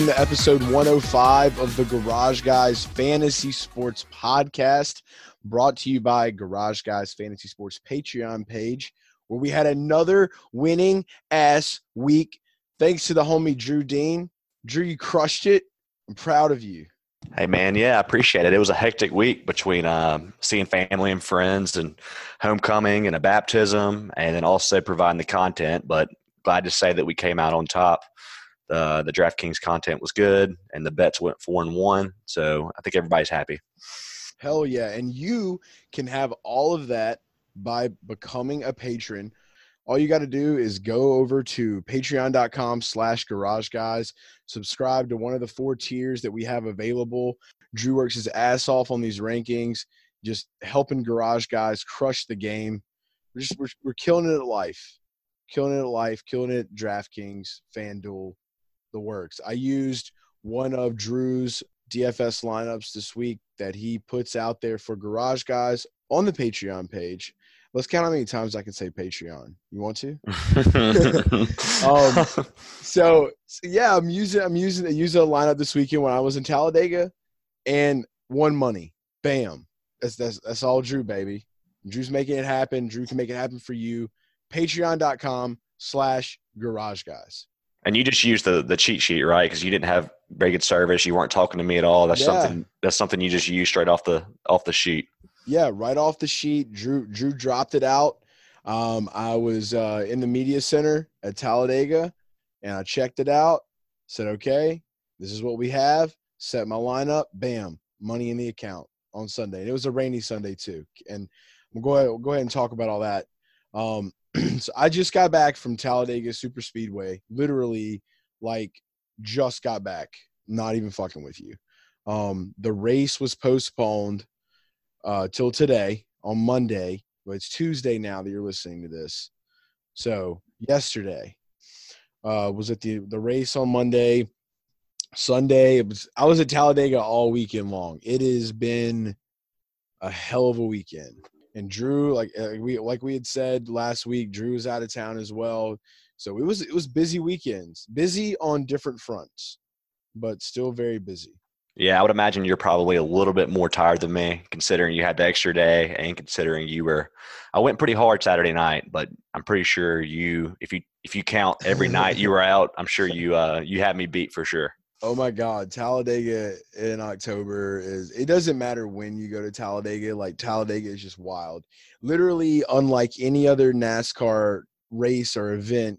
Welcome to episode 105 of the Garage Guys Fantasy Sports Podcast, brought to you by Garage Guys Fantasy Sports Patreon page, where we had another winning ass week. Thanks to the homie Drew Dean. Drew, you crushed it. I'm proud of you. Hey man, yeah, I appreciate it. It was a hectic week between um, seeing family and friends and homecoming and a baptism, and then also providing the content. But glad to say that we came out on top. Uh, the DraftKings content was good, and the bets went four and one. So I think everybody's happy. Hell yeah. And you can have all of that by becoming a patron. All you got to do is go over to patreon.com slash garage guys, subscribe to one of the four tiers that we have available. Drew works his ass off on these rankings, just helping garage guys crush the game. We're just we're, we're killing it at life. Killing it at life, killing it at DraftKings, FanDuel, the works. I used one of Drew's DFS lineups this week that he puts out there for garage guys on the Patreon page. Let's count how many times I can say Patreon. You want to? um, so, so, yeah, I'm using I'm using I used a lineup this weekend when I was in Talladega, and won money. Bam. That's that's that's all Drew, baby. Drew's making it happen. Drew can make it happen for you. Patreon.com slash garage guys. And you just used the the cheat sheet, right? Because you didn't have very good service. You weren't talking to me at all. That's Yeah. something. That's something you just used straight off the off the sheet. Yeah, right off the sheet. Drew Drew dropped it out. Um, I was uh, in the media center at Talladega, and I checked it out. Said, "Okay, this is what we have." Set my lineup. Bam, money in the account on Sunday. And it was a rainy Sunday too. And we'll go ahead, we'll go ahead and talk about all that. Um, so I just got back from Talladega Super Speedway. Literally, like, just got back. Not even fucking with you. Um, the race was postponed uh, till today on Monday. But it's Tuesday now that you're listening to this. So yesterday uh, was at the the race on Monday. Sunday, it was I was at Talladega all weekend long. It has been a hell of a weekend. And Drew, like uh, we like we had said last week, Drew was out of town as well. So it was it was busy weekends, busy on different fronts, but still very busy. Yeah, I would imagine you're probably a little bit more tired than me, considering you had the extra day and considering you were. I went pretty hard Saturday night, but I'm pretty sure you, if you if you count every night you were out, I'm sure you uh you had me beat for sure. Oh my God, Talladega in October is it doesn't matter when you go to Talladega, like Talladega is just wild. Literally unlike any other NASCAR race or event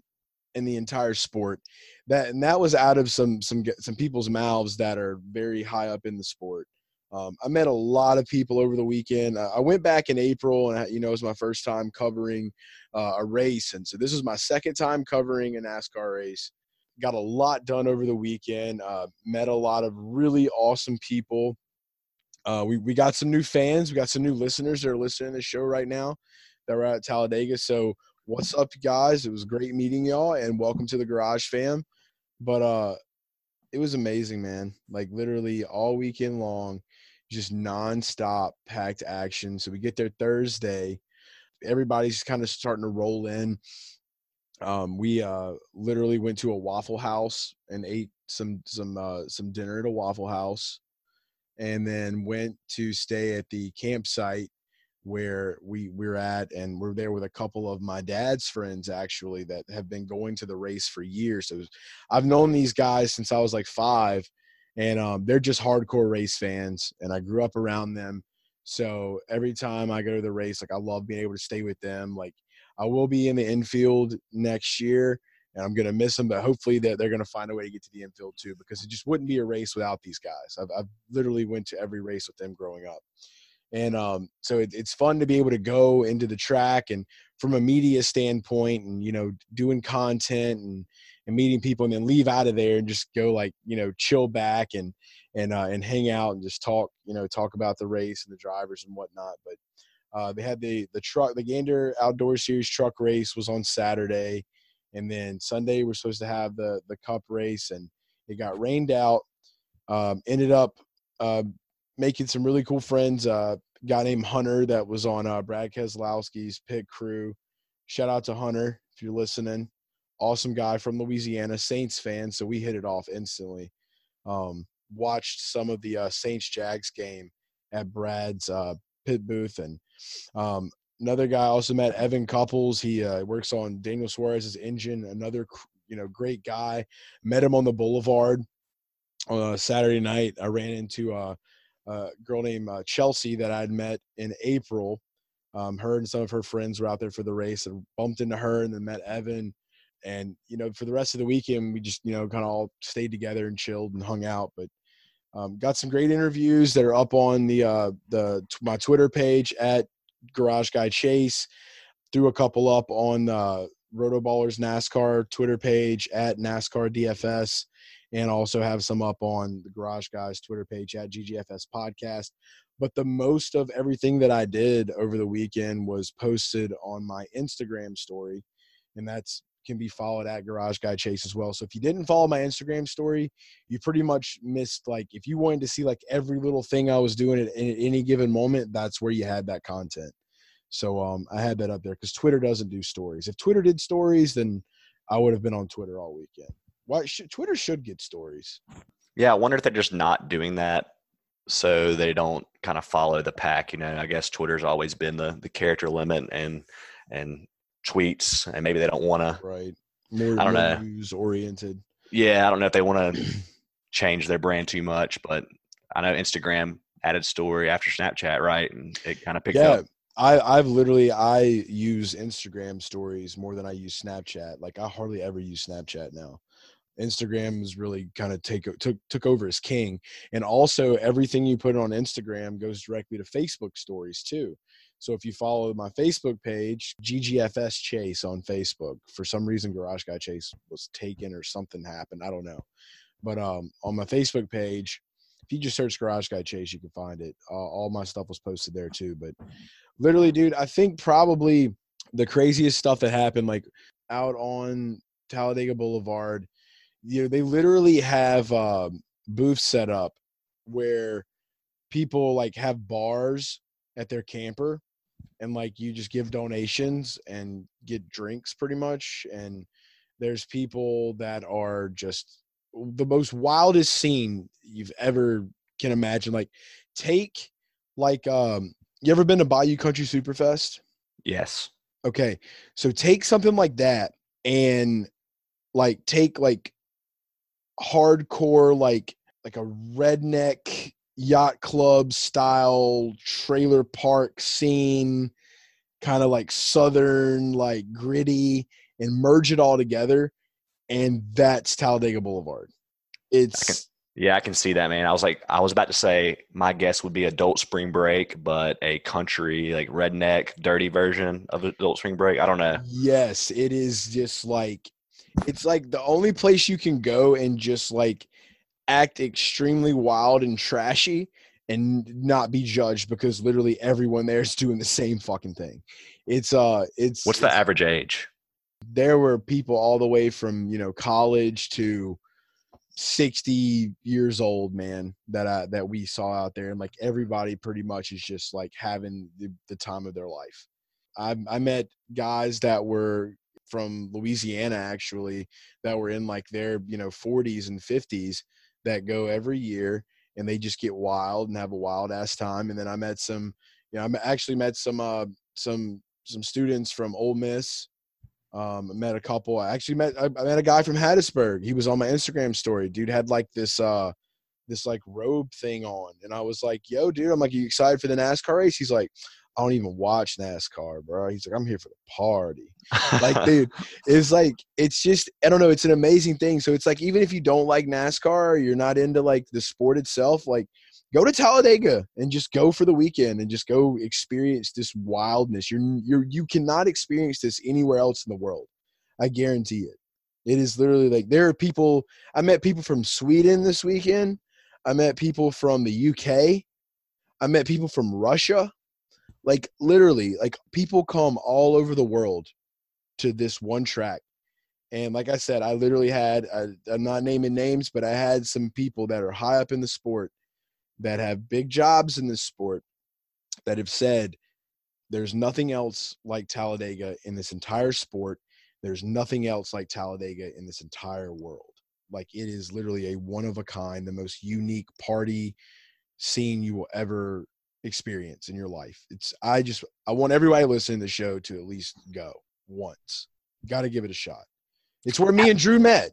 in the entire sport. That and that was out of some some some people's mouths that are very high up in the sport. Um, I met a lot of people over the weekend. I went back in April, and you know it was my first time covering uh, a race, and so this is my second time covering a NASCAR race got a lot done over the weekend. Uh, met a lot of really awesome people. Uh, we we got some new fans. We got some new listeners that are listening to the show right now that were at Talladega. So what's up, guys? It was great meeting y'all, and welcome to the Garage Fam. But uh, it was amazing, man. Like literally all weekend long, just nonstop packed action. So we get there Thursday. Everybody's kind of starting to roll in um, we uh, literally went to a waffle house and ate some some uh, some dinner at a waffle house and then went to stay at the campsite where we we're at and we're there with a couple of my dad's friends actually that have been going to the race for years. So was- i've known these guys since i was like five and um, they're just hardcore race fans and i grew up around them. So every time i go to the race like i love being able to stay with them like I will be in the infield next year, and I'm going to miss them. But hopefully, that they're going to find a way to get to the infield too, because it just wouldn't be a race without these guys. I've, I've literally went to every race with them growing up, and um, so it, it's fun to be able to go into the track and from a media standpoint, and you know, doing content and and meeting people, and then leave out of there and just go like you know, chill back and and uh, and hang out and just talk, you know, talk about the race and the drivers and whatnot. But uh, they had the the truck, the Gander Outdoor Series truck race was on Saturday, and then Sunday we're supposed to have the the Cup race, and it got rained out. Um, ended up uh, making some really cool friends. Uh, guy named Hunter that was on uh, Brad Keselowski's pit crew. Shout out to Hunter if you're listening. Awesome guy from Louisiana, Saints fan. So we hit it off instantly. Um, watched some of the uh, Saints Jags game at Brad's uh, pit booth, and um, another guy also met Evan Couples. He uh, works on Daniel Suarez's engine. Another you know great guy. Met him on the Boulevard on a Saturday night. I ran into uh, a girl named uh, Chelsea that I'd met in April. Um, her and some of her friends were out there for the race and bumped into her and then met Evan. And, you know, for the rest of the weekend, we just, you know, kind of all stayed together and chilled and hung out. But um, got some great interviews that are up on the, uh, the, my Twitter page at Garage Guy Chase. Threw a couple up on uh, Rotoballers NASCAR Twitter page at NASCAR DFS and also have some up on the Garage Guys Twitter page at GGFS Podcast. But the most of everything that I did over the weekend was posted on my Instagram story, and that's can be followed at Garage Guy Chase as well. So if you didn't follow my Instagram story, you pretty much missed like if you wanted to see like every little thing I was doing at, at any given moment, that's where you had that content. So um, I had that up there because Twitter doesn't do stories. If Twitter did stories, then I would have been on Twitter all weekend. Why should, Twitter should get stories? Yeah, I wonder if they're just not doing that so they don't kind of follow the pack. You know, I guess Twitter's always been the the character limit and and tweets, and maybe they don't want to. Right. More, I don't more know. news oriented. Yeah, I don't know if they want to change their brand too much, but I know Instagram added story after Snapchat, right? And it kind of picked Yeah. up. I, I've literally I use Instagram stories more than I use Snapchat. Like I hardly ever use Snapchat now. Instagram is really kind of take took took over as king, and also everything you put on Instagram goes directly to Facebook stories too. So if you follow my Facebook page, GGFS Chase on Facebook, for some reason Garage Guy Chase was taken or something happened. I don't know, but um, on my Facebook page, if you just search Garage Guy Chase, you can find it. Uh, all my stuff was posted there too. But literally, dude, I think probably the craziest stuff that happened, like out on Talladega Boulevard, you know, they literally have um, booths set up where people like have bars at their camper and like you just give donations and get drinks pretty much and there's people that are just the most wildest scene you've ever can imagine like take like um you ever been to Bayou Country Superfest? Yes. Okay. So take something like that and like take like hardcore like like a redneck yacht club style trailer park scene kind of like southern like gritty and merge it all together and that's Talladega Boulevard. It's Yeah, I can see that, man. I was like, I was about to say my guess would be adult spring break, but a country like redneck, dirty version of adult spring break. I don't know. Yes, it is just like it's like the only place you can go and just like act extremely wild and trashy and not be judged because literally everyone there is doing the same fucking thing. It's uh it's What's the it's- average age? there were people all the way from, you know, college to 60 years old, man, that I that we saw out there and like everybody pretty much is just like having the, the time of their life. I I met guys that were from Louisiana actually that were in like their you know 40s and 50s that go every year and they just get wild and have a wild ass time. And then I met some, you know, I actually met some uh some some students from Ole Miss. Um, I met a couple. I actually met I, I met a guy from Hattiesburg. He was on my Instagram story. Dude had like this uh this like robe thing on, and I was like, "Yo, dude," I'm like, "You excited for the NASCAR race?" He's like, "I don't even watch NASCAR, bro." He's like, "I'm here for the party." like dude it's like it's just i don't know it's an amazing thing so it's like even if you don't like nascar or you're not into like the sport itself like go to Talladega and just go for the weekend and just go experience this wildness. You're you're you cannot experience this anywhere else in the world. I guarantee it. It is literally like there are people. I met people from Sweden this weekend. I met people from the UK. I met people from Russia. Like literally, like people come all over the world to this one track. And like I said, I literally had, I, I'm not naming names, but I had some people that are high up in the sport that have big jobs in this sport that have said there's nothing else like Talladega in this entire sport. There's nothing else like Talladega in this entire world. Like it is literally a one of a kind, the most unique party scene you will ever experience in your life. It's I just I want everybody listening to the show to at least go once. Got to give it a shot. It's where me and Drew met.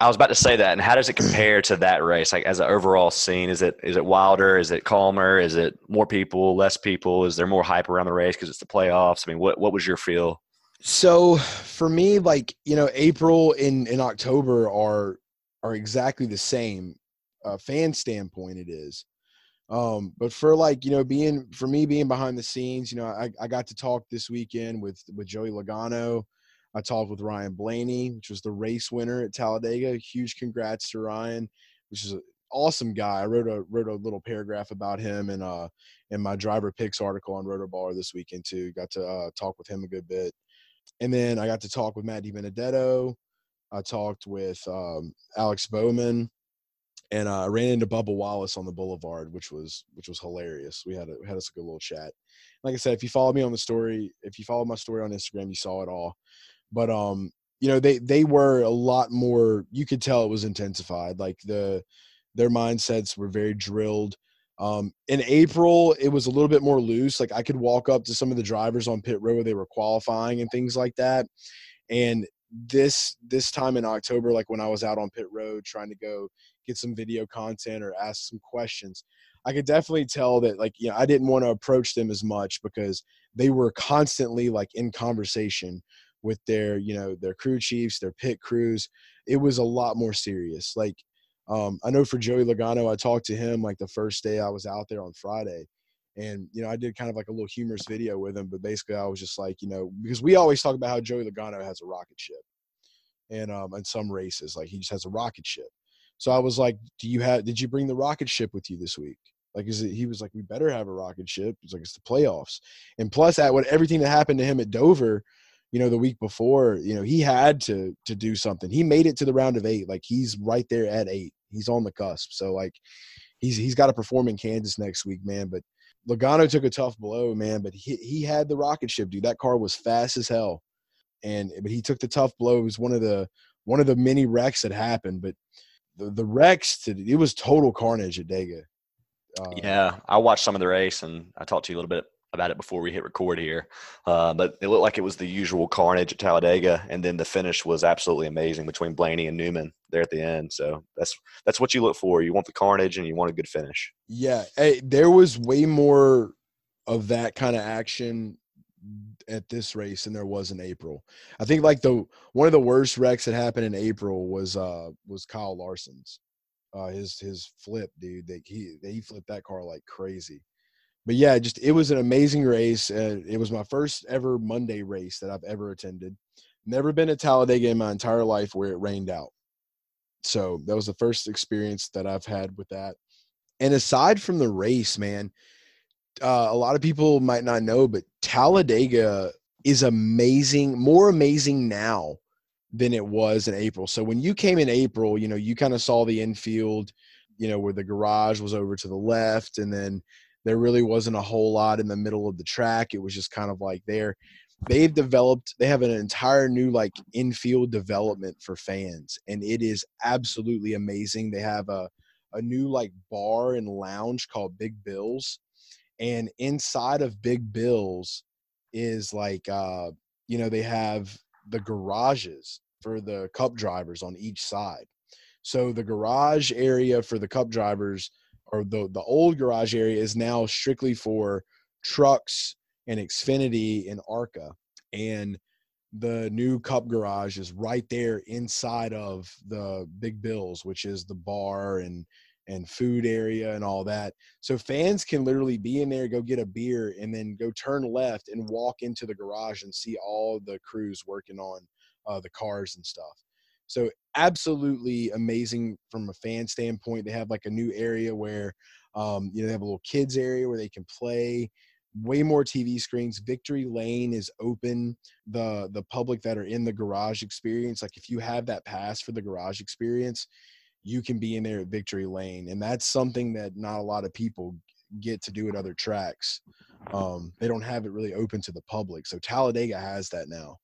I was about to say that. And how does it compare to that race? Like as an overall scene, is it is it wilder? Is it calmer? Is it more people, less people? Is there more hype around the race because it's the playoffs? I mean, what what was your feel? So for me, like you know, April and, in October are are exactly the same. Uh, fan standpoint, it is. Um, but for like you know, being for me being behind the scenes, you know, I, I got to talk this weekend with with Joey Logano. I talked with Ryan Blaney, which was the race winner at Talladega. Huge congrats to Ryan, which is an awesome guy. I wrote a wrote a little paragraph about him in uh in my driver picks article on Rotoballer this weekend too. Got to uh, talk with him a good bit, and then I got to talk with Matt DiBenedetto. I talked with um, Alex Bowman, and uh, I ran into Bubba Wallace on the Boulevard, which was which was hilarious. We had a had us a good little chat. Like I said, if you follow me on the story, if you follow my story on Instagram, you saw it all. But um you know they they were a lot more you could tell it was intensified. Like the their mindsets were very drilled. Um in april it was a little bit more loose. Like i could walk up to some of the drivers on pit road where they were qualifying and things like that. And this this time in october like when i was out on pit road trying to go get some video content or ask some questions i could definitely tell that like you know i didn't want to approach them as much because they were constantly like in conversation with their you know their crew chiefs their pit crews. It was a lot more serious. Like um, i know for joey logano i talked to him like the first day i was out there on friday and you know i did kind of like a little humorous video with him but basically i was just like you know because we always talk about how joey logano has a rocket ship and um in some races like he just has a rocket ship so i was like do you have did you bring the rocket ship with you this week? Like is it, he was like we better have a rocket ship he's like it's the playoffs. And plus at what everything that happened to him at dover you know the week before you know he had to to do something. He made it to the round of eight like he's right there at eight. He's on the cusp. So like he's he's got to perform in kansas next week man but logano took a tough blow man but he, he had the rocket ship dude. That car was fast as hell. And but he took the tough blow. It was one of the one of the many wrecks that happened but the, the wrecks to, it was total carnage at dega uh, yeah i watched some of the race and i talked to you a little bit about it before we hit record here. Uh, but it looked like it was the usual carnage at Talladega, and then the finish was absolutely amazing between Blaney and Newman there at the end. So that's that's what you look for. You want the carnage, and you want a good finish. Yeah, hey, there was way more of that kind of action at this race than there was in April. I think like the one of the worst wrecks that happened in April was uh was Kyle Larson's. Uh, his his flip, dude. That he he flipped that car like crazy but yeah, just it was an amazing race. Uh, it was my first ever Monday race that I've ever attended. Never been at Talladega in my entire life where it rained out. So that was the first experience that I've had with that. And aside from the race, man, uh, a lot of people might not know, but Talladega is amazing, more amazing now than it was in April. So when you came in April, you know, you kind of saw the infield, you know, where the garage was over to the left, and then there really wasn't a whole lot in the middle of the track. It was just kind of like there. They've developed, they have an entire new like infield development for fans, and it is absolutely amazing. They have a, a new like bar and lounge called Big Bills. And inside of Big Bills is like uh, you know, they have the garages for the cup drivers on each side. So the garage area for the cup drivers or the the old garage area is now strictly for trucks and Xfinity and ARCA, and the new Cup garage is right there inside of the Big Bills, which is the bar and and food area and all that. So fans can literally be in there, go get a beer, and then go turn left and walk into the garage and see all the crews working on uh, the cars and stuff. So absolutely amazing from a fan standpoint. They have like a new area where um, you know they have a little kids area where they can play. Way more TV screens. Victory Lane is open. The the public that are in the garage experience, like if you have that pass for the garage experience, you can be in there at Victory Lane, and that's something that not a lot of people get to do at other tracks. Um, they don't have it really open to the public, so Talladega has that now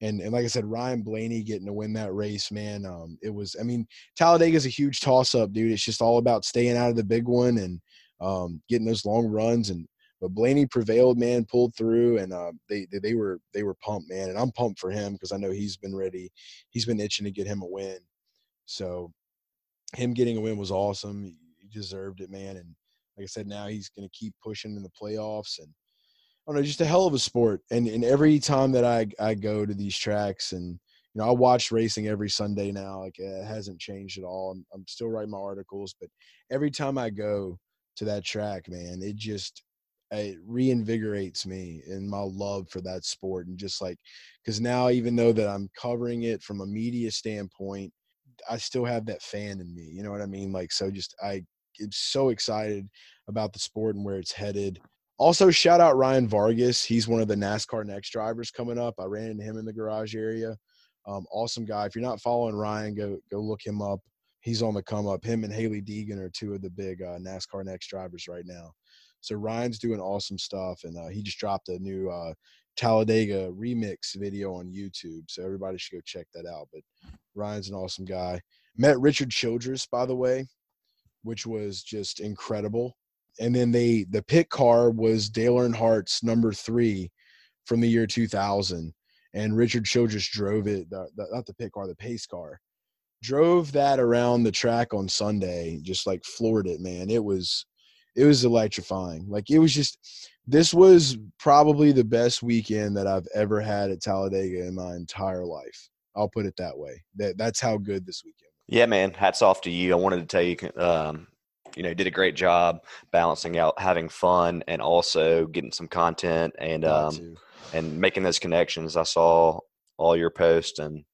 and and like I said, Ryan Blaney getting to win that race, man. Um, it was. I mean, Talladega is a huge toss up, dude. It's just all about staying out of the big one and um, getting those long runs. And but Blaney prevailed, man, pulled through, and uh, they, they they were they were pumped, man. And I'm pumped for him because I know he's been ready. He's been itching to get him a win. So him getting a win was awesome. He, deserved it, man. And like I said, now he's going to keep pushing in the playoffs and I don't know, just a hell of a sport. And and every time that I I go to these tracks and you know I watch racing every Sunday now. Like eh, it hasn't changed at all. I'm, I'm still writing my articles, but every time I go to that track, man, it just it reinvigorates me in my love for that sport and just like because now even though that I'm covering it from a media standpoint, I still have that fan in me. You know what I mean? Like so, just I am so excited about the sport and where it's headed. Also, shout out Ryan Vargas. He's one of the NASCAR Next drivers coming up. I ran into him in the garage area. Um, awesome guy. If you're not following Ryan, go go look him up. He's on the come up. Him and Hailie Deegan are two of the big uh, NASCAR Next drivers right now. So Ryan's doing awesome stuff, and uh, he just dropped a new uh, Talladega remix video on YouTube. So everybody should go check that out. But Ryan's an awesome guy. Met Richard Childress, by the way, which was just incredible and then they the pit car was Dale Earnhardt's number three from the year 2000, and Richard Childress drove it. The, the, not the pit car, the pace car. Drove that around the track on Sunday, just like floored it, man. It was, it was electrifying. Like it was just, this was probably the best weekend that I've ever had at Talladega in my entire life. I'll put it that way. That that's how good this weekend. Yeah, man. Hats off to you. I wanted to tell you, um, you know did a great job balancing out having fun and also getting some content and um and making those connections. I saw all your posts and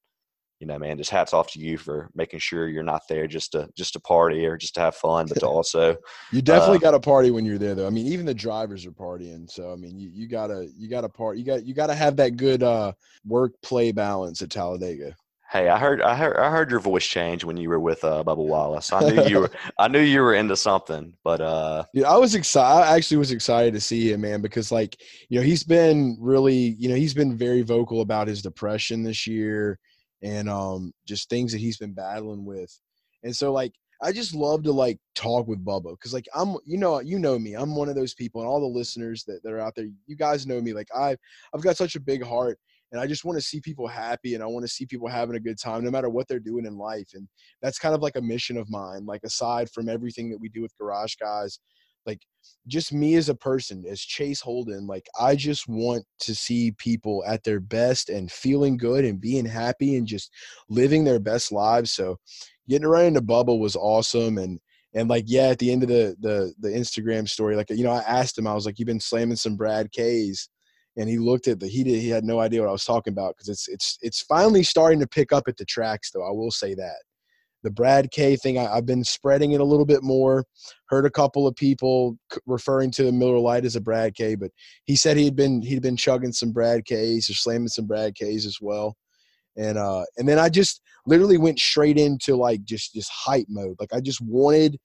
you know, man, just hats off to you for making sure you're not there just to just to party or just to have fun, but to also you definitely uh, got to party when you're there, though. I mean, even the drivers are partying, so I mean, you, you gotta you gotta part you got you gotta have that good uh, work play balance at Talladega. Hey, I heard, I heard, I heard your voice change when you were with uh, Bubba Wallace. I knew you were, I knew you were into something. But uh, yeah, I was excited. I actually was excited to see him, man, because like you know he's been really, you know, he's been very vocal about his depression this year and um just things that he's been battling with, and so like I just love to like talk with Bubba because like I'm, you know, you know me. I'm one of those people, and all the listeners that, that are out there, you guys know me. Like I've I've got such a big heart and I just want to see people happy and I want to see people having a good time no matter what they're doing in life. And that's kind of like a mission of mine. Like aside from everything that we do with Garage Guys, like just me as a person, as Chase Holden, like I just want to see people at their best and feeling good and being happy and just living their best lives. So getting right into Bubba was awesome. And and like yeah at the end of the the the instagram story like you know i asked him i was like you've been slamming some brad k's. And he looked at the he did he had no idea what I was talking about because it's it's it's finally starting to pick up at the tracks though I will say that the Brad K thing I, have been spreading it a little bit more heard a couple of people referring to Miller Lite as a Brad K but he said he'd been he'd been chugging some Brad K's or slamming some Brad K's as well and uh and then I just literally went straight into like just just hype mode like I just wanted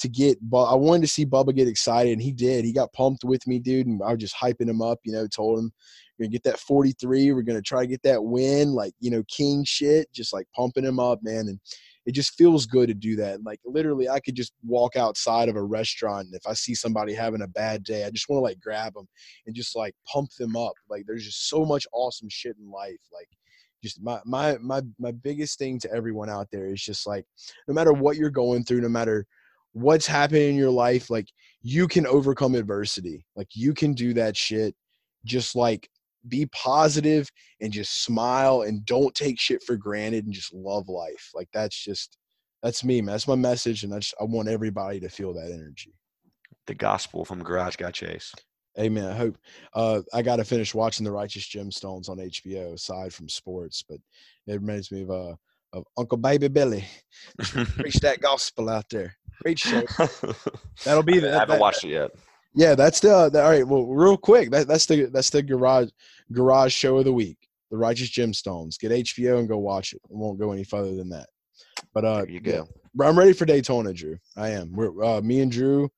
to get I wanted to see Bubba get excited and he did. He got pumped with me, dude, and I was just hyping him up, you know, told him we're gonna get that 43, we're gonna try to get that win, like, you know, king shit, just like pumping him up, man. And it just feels good to do that. Like literally I could just walk outside of a restaurant and if I see somebody having a bad day, I just want to like grab them and just like pump them up. Like there's just so much awesome shit in life. Like just my my my my biggest thing to everyone out there is just like no matter what you're going through, no matter what's happening in your life like you can overcome adversity like you can do that shit just like be positive and just smile and don't take shit for granted and just love life like that's just That's me, man. That's my message, and I just I want everybody to feel that energy. The gospel from Garage Guy Chase. Amen. I hope uh, I got to finish watching the Righteous Gemstones on HBO aside from sports, but it reminds me of uh, of Uncle Baby Billy. Preach that gospel out there. Preach show. That'll be the. I haven't that- watched it yet. Yeah, that's the, the all right. Well, real quick, that, that's the that's the garage garage show of the week. The Righteous Gemstones. Get HBO and go watch it. I won't go any further than that. But uh, There you go. but I'm ready for Daytona, Drew. I am. We're uh, me and Drew.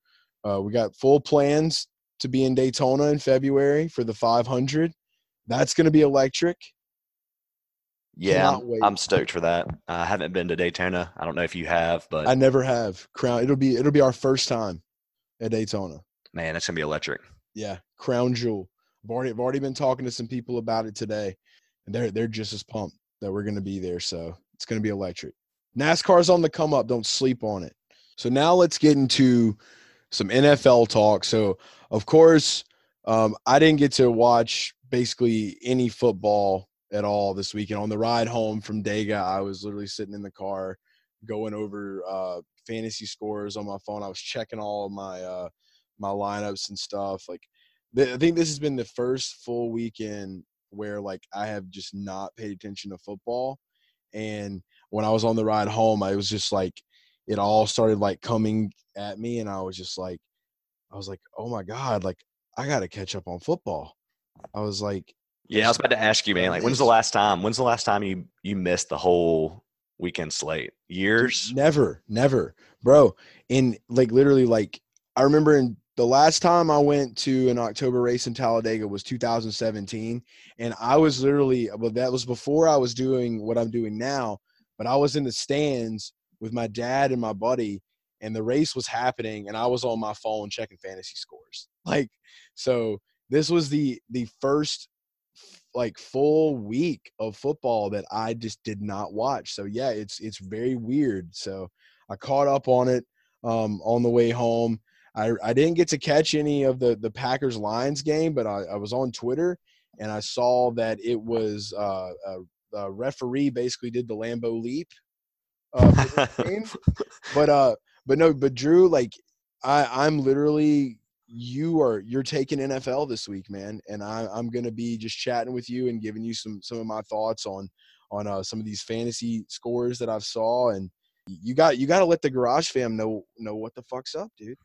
Uh, we got full plans to be in Daytona in February for the 500. That's going to be electric. Yeah, Cannot I'm, wait. I'm stoked for that. I haven't been to Daytona. I don't know if you have, but I never have crown. It'll be it'll be our first time at Daytona. Man, that's gonna be electric. Yeah, crown jewel. I've already I've already been talking to some people about it today, and they're they're just as pumped that we're to be there. So it's to be electric. NASCAR's on the come up. Don't sleep on it. So now let's get into some NFL talk. So of course, um, I didn't get to watch basically any football at all this weekend. On the ride home from Dega, I was literally sitting in the car going over uh, fantasy scores on my phone. I was checking all of my uh, my lineups and stuff. Like, th- I think this has been the first full weekend where like I have just not paid attention to football. And when I was on the ride home, I was just like, it all started like coming at me, and I was just like, I was like, oh my god, like I got to catch up on football. I was like, Yeah, I was about to ask you, man. Like, when's the last time? When's the last time you you missed the whole weekend slate? Years? Never, never, bro. In like literally, like I remember in the last time I went to an October race in Talladega was 2017, and I was literally, well, that was before I was doing what I'm doing now. But I was in the stands with my dad and my buddy, and the race was happening, and I was on my phone checking fantasy scores. Like, so this was the the first like full week of football that I just did not watch. So yeah, it's it's very weird. So I caught up on it um, on the way home. I I didn't get to catch any of the the Packers Lions game, but I, I was on Twitter and I saw that it was uh, a, a referee basically did the Lambo leap. Uh. But uh, but no, but Drew, like I I'm literally you are you're taking NFL this week, man, and I, I'm gonna be just chatting with you and giving you some some of my thoughts on on uh, some of these fantasy scores that I've saw, and you got you got to let the Garage fam know know what the fuck's up, dude.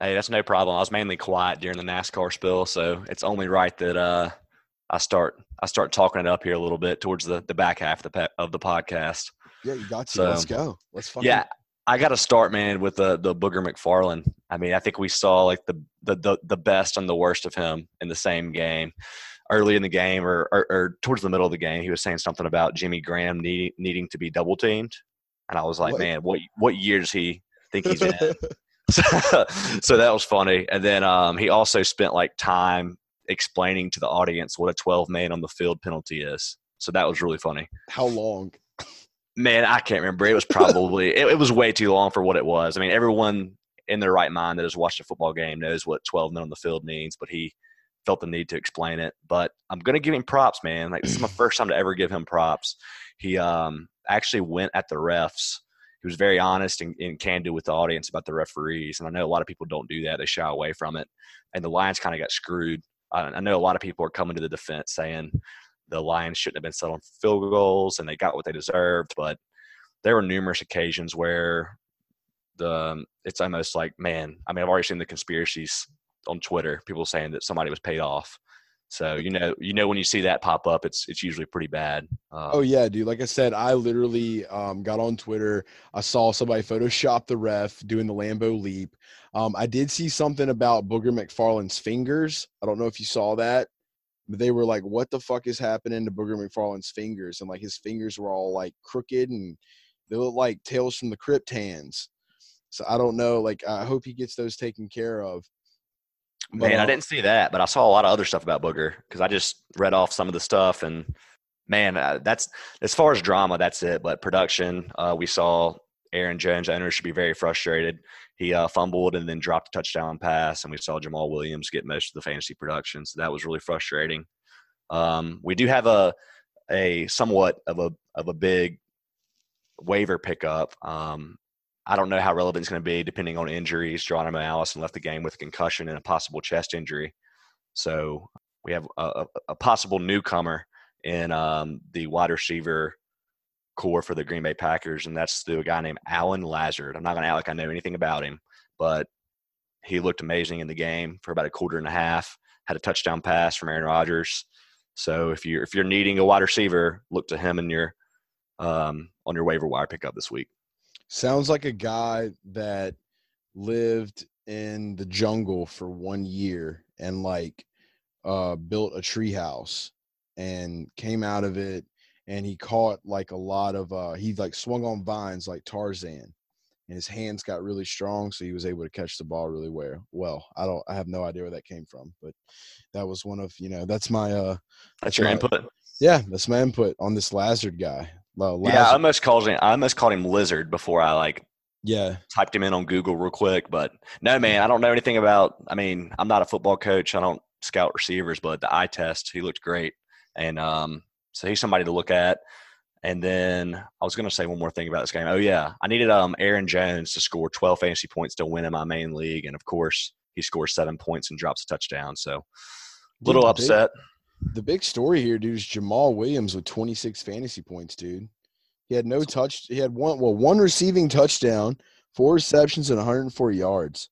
Hey, that's no problem. I was mainly quiet during the NASCAR spill, so it's only right that uh, I start I start talking it up here a little bit towards the, the back half of the of the podcast. Yeah, you got to. So, Let's go. Let's fucking Yeah, I got to start, man, with the the Booger McFarland. I mean, I think we saw like the the the, the best and the worst of him in the same game. Early in the game, or, or, or towards the middle of the game, he was saying something about Jimmy Graham need, needing to be double teamed, and I was like, What? man, what what year does he think he's in? so, so that was funny. And then um, he also spent like time explaining to the audience what a 12 man on the field penalty is. So that was really funny. How long? Man, I can't remember. It was probably it, it was way too long for what it was. I mean, everyone in their right mind that has watched a football game knows what 12 men on the field means, but he felt the need to explain it. But I'm gonna give him props, man. Like this is my first time to ever give him props. He um actually went at the refs. He was very honest and, and candid with the audience about the referees, and I know a lot of people don't do that; they shy away from it. And the Lions kind of got screwed. I, I know a lot of people are coming to the defense saying the Lions shouldn't have been settling field goals and they got what they deserved, but there were numerous occasions where the um, it's almost like man. I mean, I've already seen the conspiracies on Twitter, people saying that somebody was paid off. So you know, you know when you see that pop up, it's it's usually pretty bad. Uh, Oh yeah, dude. Like I said, I literally um, got on Twitter. I saw somebody Photoshop the ref doing the Lambo leap. Um, I did see something about Booger McFarland's fingers. I don't know if you saw that. But they were like, "What the fuck is happening to Booger McFarland's fingers?" And like his fingers were all like crooked and they look like tales from the Crypt hands. So I don't know. Like I hope he gets those taken care of. But, Man, I uh, didn't see that, but I saw a lot of other stuff about Booger because I just read off some of the stuff, and man, uh, that's as far as drama, that's it. But production, uh, we saw Aaron Jones, the owner, should be very frustrated. He uh, fumbled and then dropped a touchdown pass, and we saw Jamaal Williams get most of the fantasy production, so that was really frustrating. Um, we do have a a somewhat of a of a big waiver pickup. Um, I don't know how relevant it's going to be depending on injuries. Geronimo Allison left the game with a concussion and a possible chest injury. So we have a, a possible newcomer in um, the wide receiver corps for the Green Bay Packers, and that's through a guy named Allen Lazard. I'm not going to act like I know anything about him, but he looked amazing in the game for about a quarter and a half. Had a touchdown pass from Aaron Rodgers. So if you're if you're needing a wide receiver, look to him in your um, on your waiver wire pickup this week. Sounds like a guy that lived in the jungle for one year and like uh, built a treehouse and came out of it and he caught like a lot of uh he like swung on vines like Tarzan and his hands got really strong so he was able to catch the ball really well well i don't i have no idea where that came from but that was one of you know that's my uh that's your my, input. yeah that's my input on this lazard guy lazard. yeah i almost called him i almost called him lizard before i like yeah typed him in on google real quick but no man i don't know anything about i mean i'm not a football coach i don't scout receivers but the eye test he looked great and um so he's somebody to look at and then I was going to say one more thing about this game. Oh yeah, I needed um Aaron Jones to score 12 fantasy points to win in my main league, and of course he scores seven points and drops a touchdown. So a little dude, upset. Big, the big story here, dude, is Jamaal Williams with 26 fantasy points, dude. He had no touch. He had one well one receiving touchdown, four receptions, and 104 yards.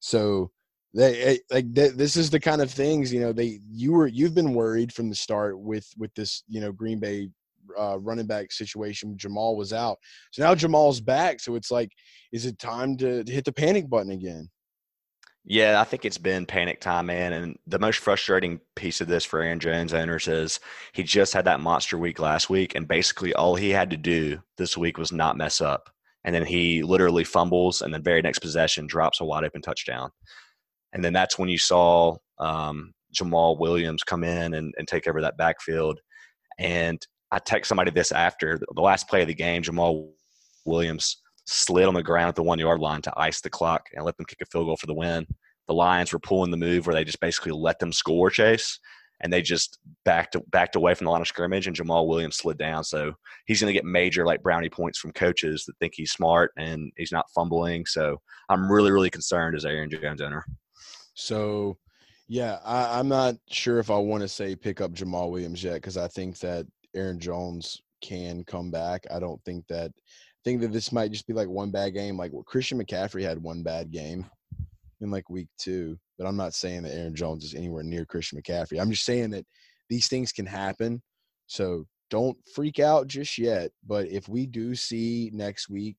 So they eh, like they, this is the kind of things you know they you were you've been worried from the start with with this you know Green Bay uh, running back situation. Jamaal was out, so now Jamaal's back. So it's like, is it time to, to hit the panic button again? Yeah, I think it's been panic time, man. And the most frustrating piece of this for Aaron Jones owners is he just had that monster week last week, and basically all he had to do this week was not mess up. And then he literally fumbles, and the very next possession drops a wide open touchdown. And then that's when you saw um, Jamaal Williams come in and, and take over that backfield. And I text somebody this after the last play of the game. Jamaal Williams slid on the ground at the one yard line to ice the clock and let them kick a field goal for the win. The Lions were pulling the move where they just basically let them score chase, and they just backed backed away from the line of scrimmage, and Jamaal Williams slid down. So he's going to get major like brownie points from coaches that think he's smart and he's not fumbling. So I'm really really concerned as Aaron Jones owner. So. Yeah, I, I'm not sure if I want to say pick up Jamaal Williams yet because I think that Aaron Jones can come back. I don't think that I think that this might just be like one bad game. Like well, Christian McCaffrey had one bad game in like week two, but I'm not saying that Aaron Jones is anywhere near Christian McCaffrey. I'm just saying that these things can happen. So don't freak out just yet. But if we do see next week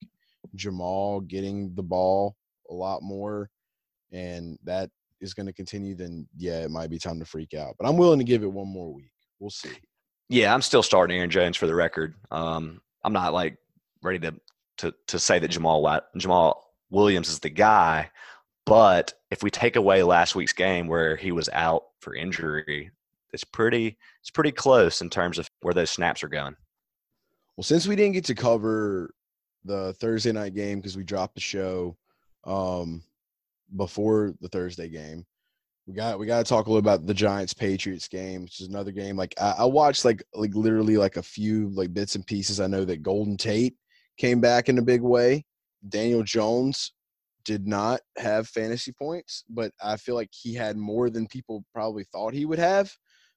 Jamaal getting the ball a lot more and that is going to continue, then yeah, it might be time to freak out. But I'm willing to give it one more week. We'll see. Yeah, I'm still starting Aaron Jones for the record. Um, I'm not like ready to to to say that Jamal Jamaal Williams is the guy, but if we take away last week's game where he was out for injury, it's pretty it's pretty close in terms of where those snaps are going. Well, since we didn't get to cover the Thursday night game because we dropped the show um, before the Thursday game, we got we got to talk a little about the Giants Patriots game, which is another game. Like I, I, watched like like literally like a few like bits and pieces. I know that Golden Tate came back in a big way. Daniel Jones did not have fantasy points, but I feel like he had more than people probably thought he would have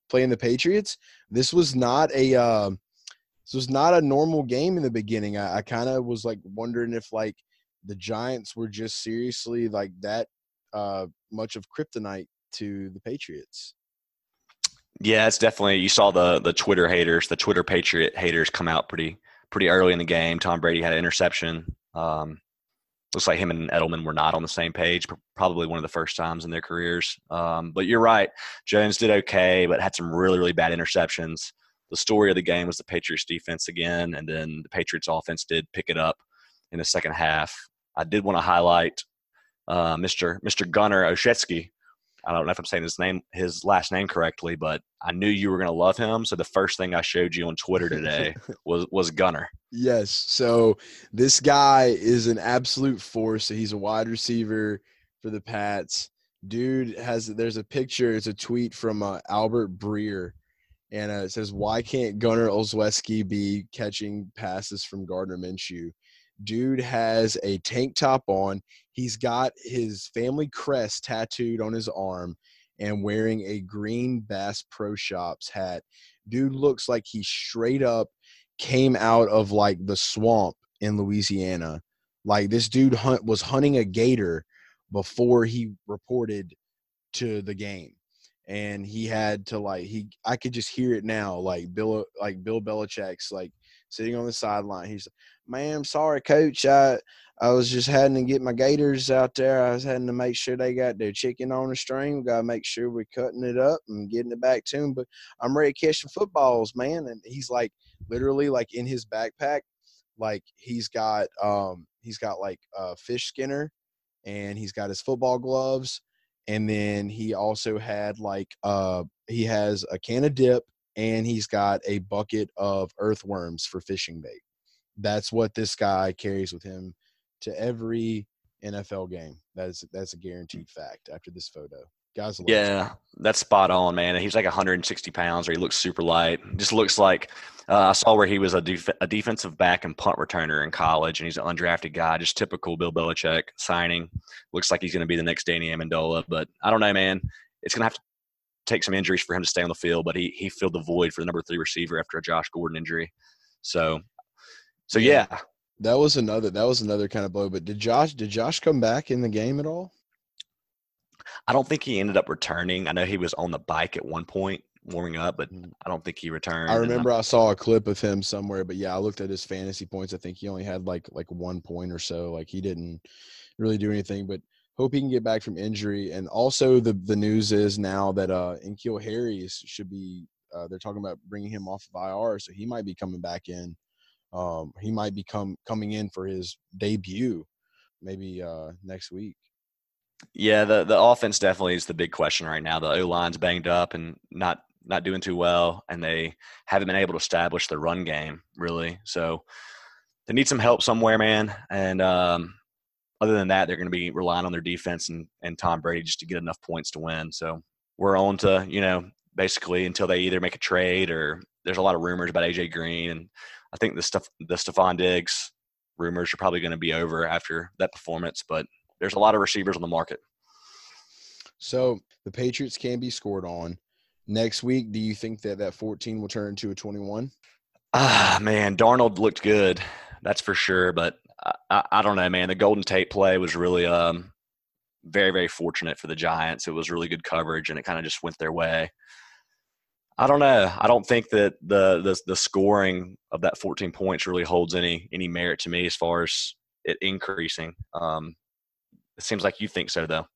playing the Patriots. This was not a uh, this was not a normal game in the beginning. I, I kind of was like wondering if like the Giants were just seriously like that uh, much of kryptonite to the Patriots. Yeah, it's definitely you saw the the Twitter haters, the Twitter Patriot haters come out pretty pretty early in the game. Tom Brady had an interception. Um, looks like him and Edelman were not on the same page. Probably one of the first times in their careers. Um, but you're right, Jones did okay, but had some really really bad interceptions. The story of the game was the Patriots defense again, and then the Patriots offense did pick it up in the second half. I did want to highlight uh, Mr. Mr. Gunnar Olszewski, I don't know if I'm saying his name, his last name correctly, but I knew you were going to love him. So the first thing I showed you on Twitter today was was Gunnar. Yes. So this guy is an absolute force. So he's a wide receiver for the Pats. Dude has there's a picture. It's a tweet from uh, Albert Breer, and uh, it says, "Why can't Gunnar Olszewski be catching passes from Gardner Minshew?" Dude has a tank top on. He's got his family crest tattooed on his arm and wearing a green Bass Pro Shops hat. Dude looks like he straight up came out of like the swamp in Louisiana. Like this dude hunt was hunting a gator before he reported to the game. And he had to like he I could just hear it now, like Bill like Bill Belichick's like sitting on the sideline. He's man, I'm sorry, coach. I I was just having to get my gators out there. I was having to make sure they got their chicken on the string. Got to make sure we're cutting it up and getting it back to them. But I'm ready to catch some footballs, man. And he's like literally like in his backpack, like he's got um he's got like a fish skinner and he's got his football gloves and then he also had like uh he has a can of dip and he's got a bucket of earthworms for fishing bait. That's what this guy carries with him to every NFL game. That's that's a guaranteed fact after this photo. Guys, yeah, that's spot on, man. He's like 160 pounds, or he looks super light. Just looks like uh, I saw where he was a, def- a defensive back and punt returner in college, and he's an undrafted guy. Just typical Bill Belichick signing. Looks like he's going to be the next Danny Amendola, but I don't know, man. It's going to have to take some injuries for him to stay on the field, but he he filled the void for the number three receiver after a Josh Gordon injury. So, so yeah, that was another that was another kind of blow. But did Josh did Josh come back in the game at all? I don't think he ended up returning. I know he was on the bike at one point warming up, but mm. I don't think he returned. I remember I saw a clip of him somewhere, but yeah, I looked at his fantasy points. I think he only had like like one point or so. Like he didn't really do anything, but hope he can get back from injury. And also the the news is now that uh N'Keal Harris should be uh, they're talking about bringing him off of IR, so he might be coming back in um, he might become coming in for his debut maybe uh, next week. Yeah, the the offense definitely is the big question right now. The O line's banged up and not not doing too well, and they haven't been able to establish the run game really. So they need some help somewhere, man. And um, other than that, they're going to be relying on their defense and, and Tom Brady just to get enough points to win. So we're on to you know basically until they either make a trade or there's a lot of rumors about AJ Green and I think the stuff the Stefon Diggs rumors are probably going to be over after that performance, but there's a lot of receivers on the market. So the Patriots can be scored on next week. Do you think that that 14 will turn into a 21? Ah, man, Darnold looked good, that's for sure. But I, I, I don't know, man. The Golden Tate play was really um, very, very fortunate for the Giants. It was really good coverage, and it kind of just went their way. I don't know. I don't think that the, the the scoring of that 14 points really holds any any merit to me as far as it increasing. Um, it seems like you think so, though.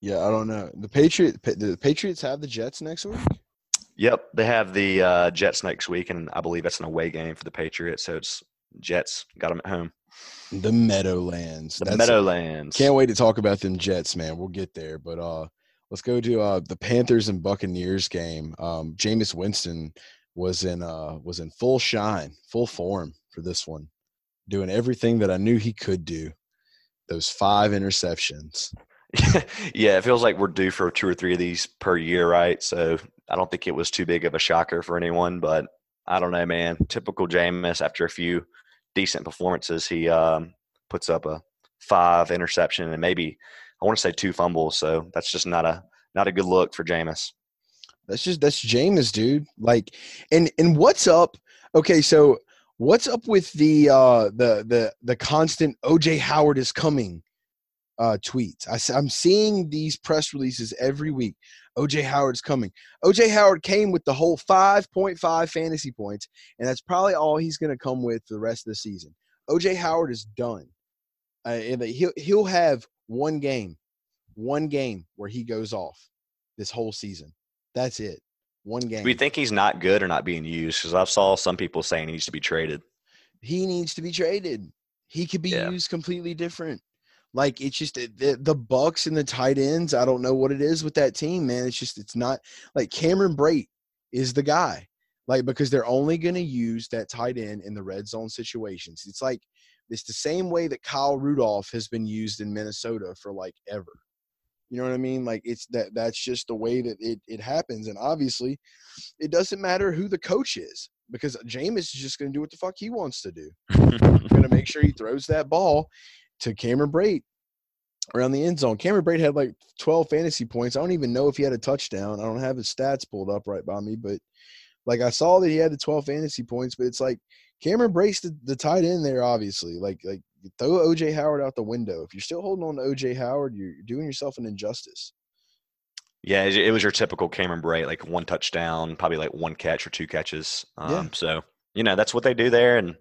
Yeah, I don't know. The Patriot the Patriots have the Jets next week. Yep, they have the uh, Jets next week, and I believe that's an away game for the Patriots. So it's Jets got them at home. The Meadowlands. The that's Meadowlands. Can't wait to talk about them Jets, man. We'll get there, but uh, Let's go to uh, the Panthers and Buccaneers game. Um, Jameis Winston was in uh, was in full shine, full form for this one, doing everything that I knew he could do. Those five interceptions. yeah, it feels like we're due for two or three of these per year, right? So I don't think it was too big of a shocker for anyone, but I don't know, man. Typical Jameis after a few decent performances, he um, puts up a five interception and maybe I want to say two fumbles. So that's just not a not a good look for Jameis. That's just that's Jameis, dude. Like, and and what's up? Okay, so what's up with the uh the the the constant OJ Howard is coming uh tweets? I, I'm seeing these press releases every week. OJ Howard's coming. OJ Howard came with the whole 5.5 fantasy points, and that's probably all he's going to come with for the rest of the season. OJ Howard is done. Uh, and he'll he'll have one game, one game where he goes off this whole season. That's it. One game. Do you think he's not good or not being used? Because I've saw some people saying he needs to be traded. He needs to be traded. He could be yeah. used completely different. Like it's just the, the Bucks and the tight ends. I don't know what it is with that team, man. It's just it's not like Cameron Brate is the guy. Like because they're only going to use that tight end in the red zone situations. It's like it's the same way that Kyle Rudolph has been used in Minnesota for like ever. You know what I mean? Like it's that that's just the way that it, it happens. And obviously it doesn't matter who the coach is because Jameis is just gonna do what the fuck he wants to do. gonna make sure he throws that ball to Cameron Brate around the end zone. Cameron Brate had like 12 fantasy points. I don't even know if he had a touchdown. I don't have his stats pulled up right by me, but like I saw that he had the 12 fantasy points, but it's like Cameron Brate's the, the tight end there, obviously. Like like throw OJ Howard out the window. If you're still holding on to OJ Howard, you're doing yourself an injustice. Yeah, it was your typical Cameron Brate, like one touchdown, probably like one catch or two catches. Um, yeah. So you know that's what they do there. And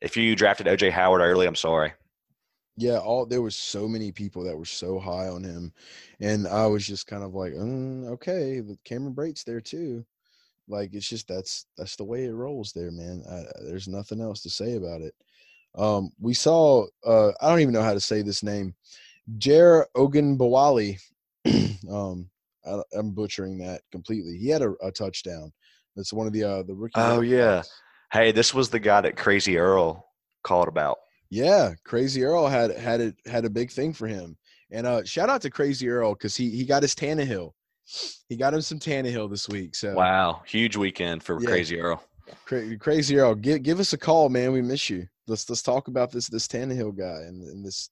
if you drafted OJ Howard early, I'm sorry. Yeah, all there was so many people that were so high on him, and I was just kind of like, mm, okay, the Cameron Brate's there too. Like it's just that's that's the way it rolls there, man. I, there's nothing else to say about it. Um, we saw uh, I don't even know how to say this name, Jer Ogunbowale. um, I, am butchering that completely. He had a, a, touchdown. That's one of the uh, the rookie. Oh yeah. Hey, this was the guy that Crazy Earl called about. Yeah, Crazy Earl had had it had a big thing for him. And uh, shout out to Crazy Earl because he he got his Tannehill. He got him some Tannehill this week. So wow, huge weekend for yeah. Crazy Earl. Cra- Crazy Earl, give give us a call, man. We miss you. Let's let's talk about this this Tannehill guy and, and this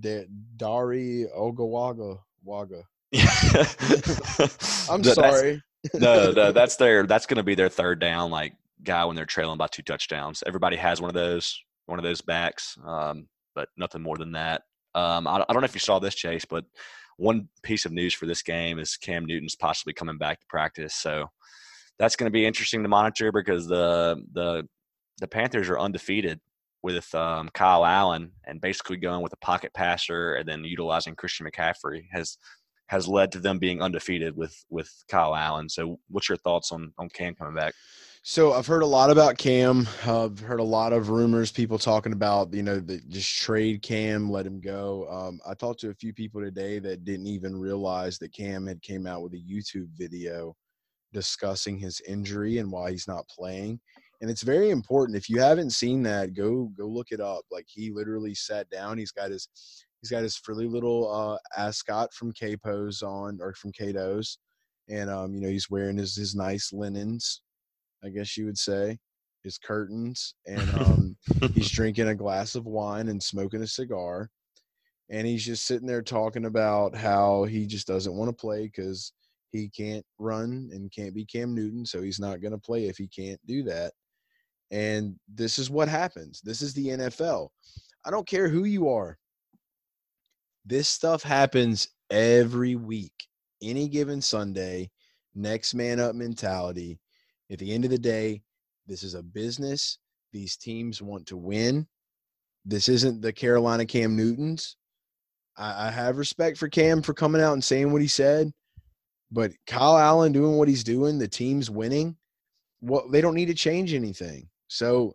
da- Dari Ogawaga Waga. I'm sorry. no, no, that's their that's going to be their third down like guy when they're trailing by two touchdowns. Everybody has one of those one of those backs, um, but nothing more than that. Um, I, I don't know if you saw this, Chase, but one piece of news for this game is Cam Newton's possibly coming back to practice. So that's going to be interesting to monitor because the the the Panthers are undefeated with um, Kyle Allen and basically going with a pocket passer and then utilizing Christian McCaffrey has has led to them being undefeated with with Kyle Allen. So what's your thoughts on on Cam coming back? So I've heard a lot about Cam. I've heard a lot of rumors, people talking about you know the, just trade Cam, let him go. Um, I talked to a few people today that didn't even realize that Cam had came out with a YouTube video discussing his injury and why he's not playing. And it's very important. If you haven't seen that, go go look it up. Like he literally sat down. He's got his he's got his frilly little uh, ascot from Capos on or from Cato's, and um, you know he's wearing his his nice linens I guess you would say, his curtains, and um, he's drinking a glass of wine and smoking a cigar, and he's just sitting there talking about how he just doesn't want to play because he can't run and can't be Cam Newton, so he's not going to play if he can't do that. And this is what happens. This is the NFL. I don't care who you are. This stuff happens every week, any given Sunday, next man up mentality. At the end of the day, this is a business. These teams want to win. This isn't the Carolina Cam Newtons. I, I have respect for Cam for coming out and saying what he said, but Kyle Allen doing what he's doing, the team's winning. Well, they don't need to change anything. So,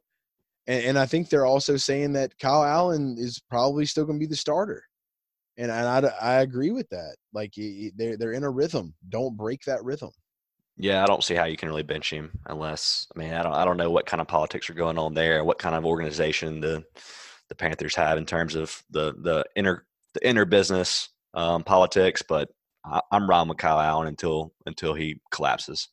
and, and I think they're also saying that Kyle Allen is probably still going to be the starter. And, I, I agree with that. Like they're, they're in a rhythm. Don't break that rhythm. Yeah, I don't see how you can really bench him unless I mean I don't I don't know what kind of politics are going on there, what kind of organization the the Panthers have in terms of the the inner the inner business um, politics, but I, am riding with Kyle Allen until until he collapses.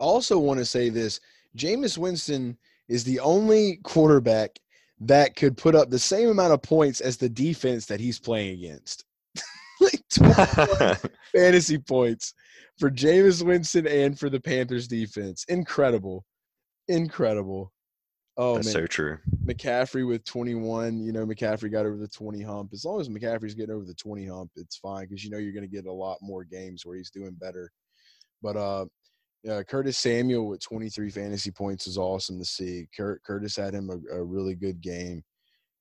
I also want to say this: Jameis Winston is the only quarterback that could put up the same amount of points as the defense that he's playing against. like fantasy points for Jameis Winston and for the Panthers defense. Incredible. Incredible. Oh, That's man. so true. McCaffrey with 21. You know, McCaffrey got over the 20 hump. As long as McCaffrey's getting over the 20 hump, it's fine because you know you're going to get a lot more games where he's doing better. But uh, yeah, Curtis Samuel with 23 fantasy points is awesome to see. Curtis had him a, a really good game.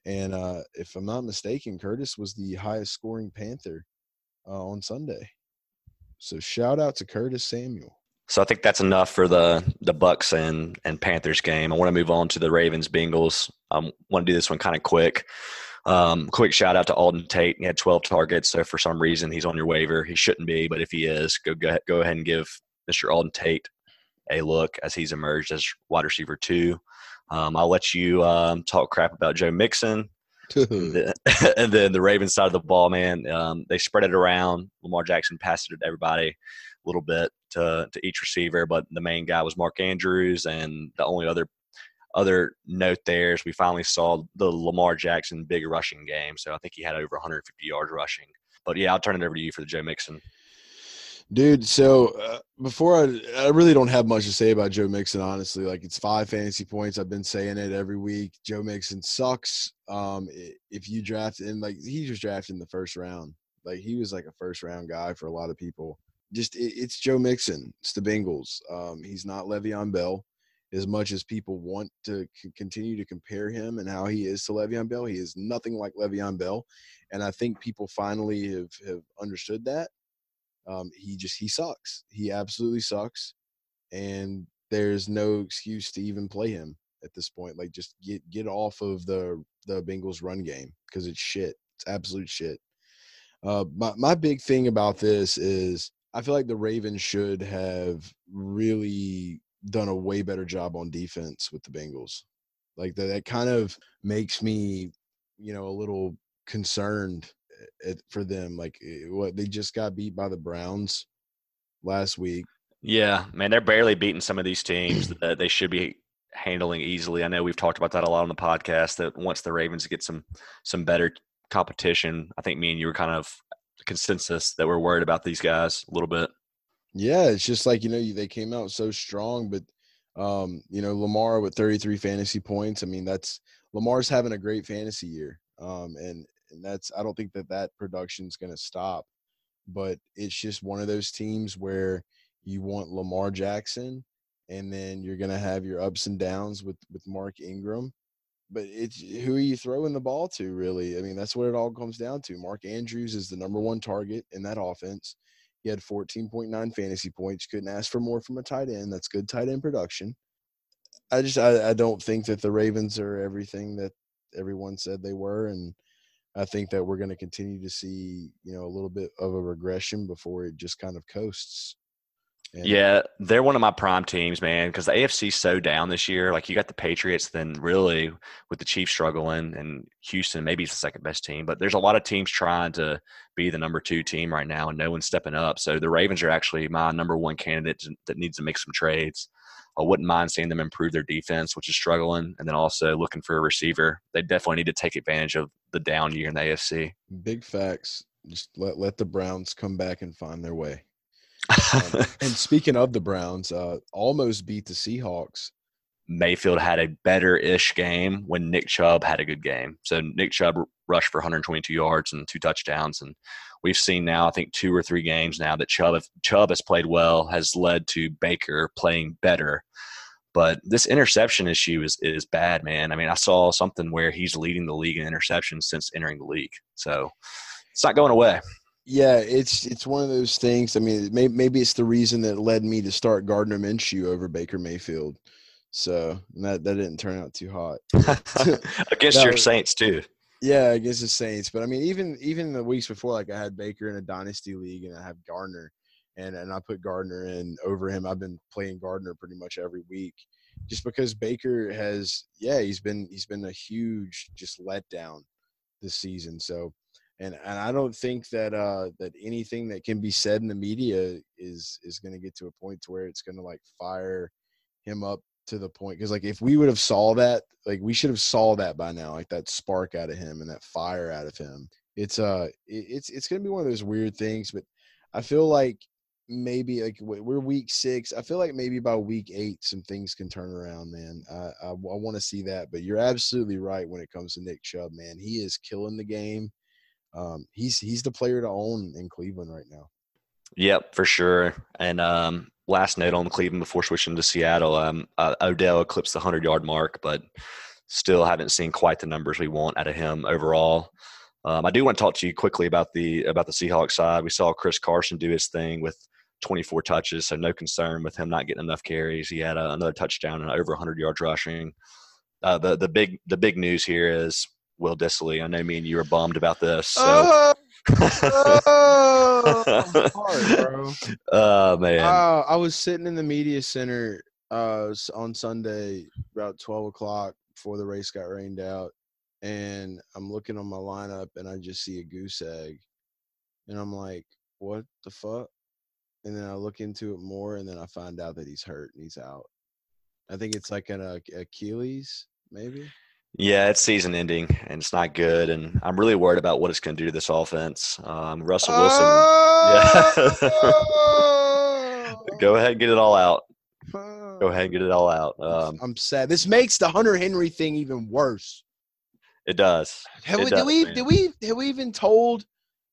And uh, if I'm not mistaken, Curtis was the highest scoring Panther uh, on Sunday. So shout out to Curtis Samuel. So I think that's enough for the the Bucks and and Panthers game. I want to move on to the Ravens Bengals. I um, want to do this one kind of quick. Um, quick shout out to Auden Tate. He had 12 targets. So for some reason he's on your waiver. He shouldn't be, but if he is, go go ahead, go ahead and give Mr. Auden Tate a look as he's emerged as wide receiver two. Um, I'll let you um, talk crap about Joe Mixon. And, then, and then the Ravens side of the ball, man, um, they spread it around. Lamar Jackson passed it to everybody a little bit to, to each receiver, but the main guy was Mark Andrews, and the only other other note there is we finally saw the Lamar Jackson big rushing game. So I think he had over 150 yards rushing. But yeah, I'll turn it over to you for the Joe Mixon. Dude, so uh, before I, I really don't have much to say about Joe Mixon, honestly. Like it's five fantasy points. I've been saying it every week. Joe Mixon sucks. Um, if you draft and like he was drafted in the first round, like he was like a first round guy for a lot of people. Just it, it's Joe Mixon. It's the Bengals. Um, he's not Le'Veon Bell. As much as people want to c- continue to compare him and how he is to Le'Veon Bell, he is nothing like Le'Veon Bell. And I think people finally have have understood that um, he just he sucks. He absolutely sucks, and there's no excuse to even play him at this point. Like just get get off of the the Bengals run game because it's shit. It's absolute shit. Uh, my my big thing about this is I feel like the Ravens should have really done a way better job on defense with the Bengals. Like that, kind of makes me, you know, a little concerned for them. Like eh, what they just got beat by the Browns last week. Yeah, man, they're barely beating some of these teams that they should be handling easily. I know we've talked about that a lot on the podcast. That once the Ravens get some some better competition, I think me and you were kind of consensus that we're worried about these guys a little bit. Yeah, it's just like you know they came out so strong, but um, you know Lamar with 33 fantasy points. I mean that's Lamar's having a great fantasy year, um, and and that's I don't think that that production is going to stop. But it's just one of those teams where you want Lamar Jackson, and then you're going to have your ups and downs with with Mark Ingram. But it's who are you throwing the ball to, really? I mean, that's what it all comes down to. Mark Andrews is the number one target in that offense. He had 14.9 fantasy points. Couldn't ask for more from a tight end. That's good tight end production. I just I, I don't think that the Ravens are everything that everyone said they were, and I think that we're going to continue to see, you know, a little bit of a regression before it just kind of coasts. And yeah, they're one of my prime teams, man, because the AFC's so down this year. Like you got the Patriots, then really with the Chiefs struggling, and Houston maybe it's the second best team, but there's a lot of teams trying to be the number two team right now, and no one's stepping up. So the Ravens are actually my number one candidate that needs to make some trades. I wouldn't mind seeing them improve their defense, which is struggling, and then also looking for a receiver. They definitely need to take advantage of the down year in the AFC. Big facts. Just let let the Browns come back and find their way. um, and speaking of the Browns, uh, almost beat the Seahawks. Mayfield had a better ish game when Nick Chubb had a good game. So Nick Chubb rushed for 122 yards and two touchdowns, and we've seen now, I think, two or three games now that Chubb, Chubb has played well, has led to Baker playing better. But this interception issue is is bad, man. I mean, I saw something where he's leading the league in interceptions since entering the league, so it's not going away. Yeah, it's it's one of those things. I mean, maybe, maybe it's the reason that led me to start Gardner Minshew over Baker Mayfield. So that that didn't turn out too hot. Against your Saints too. Yeah, against the Saints. But I mean, even even the weeks before, like I had Baker in a dynasty league, and I have Gardner, and and I put Gardner in over him. I've been playing Gardner pretty much every week, just because Baker has, yeah, he's been he's been a huge just letdown this season. So, and and I don't think that uh that anything that can be said in the media is is going to get to a point to where it's going to like fire him up to the point because like if we would have saw that like we should have saw that by now like that spark out of him and that fire out of him. It's uh it's it's gonna be one of those weird things but i feel like maybe like we're week six. I feel like maybe by week eight some things can turn around man. I i, I want to see that but you're absolutely right when it comes to nick chubb man. He is killing the game. Um he's he's the player to own in cleveland right now. Yep, for sure. And um, last note on Cleveland before switching to Seattle, um, uh, Odell eclipsed the 100 yard mark, but still haven't seen quite the numbers we want out of him overall. Um, I do want to talk to you quickly about the about the Seahawks side. We saw Chris Carson do his thing with 24 touches, so no concern with him not getting enough carries. He had a, another touchdown and over 100 yards rushing. Uh, the the big the big news here is Will Dissly. I know me and you were bummed about this. So. Uh, oh, hard, bro. Oh man. Uh, I was sitting in the media center uh, on Sunday about twelve o'clock before the race got rained out, and I'm looking on my lineup and I just see a goose egg, and I'm like, what the fuck? And then I look into it more, and then I find out that he's hurt and he's out. I think it's like an uh, Achilles, maybe. Yeah, it's season ending and it's not good, and I'm really worried about what it's going to do to this offense. Um, Russell Wilson, oh! yeah. Go ahead and get it all out. Go ahead and get it all out. Um, I'm sad. This makes the Hunter Henry thing even worse. It does. Have it we, does, did we man. did we have we even told?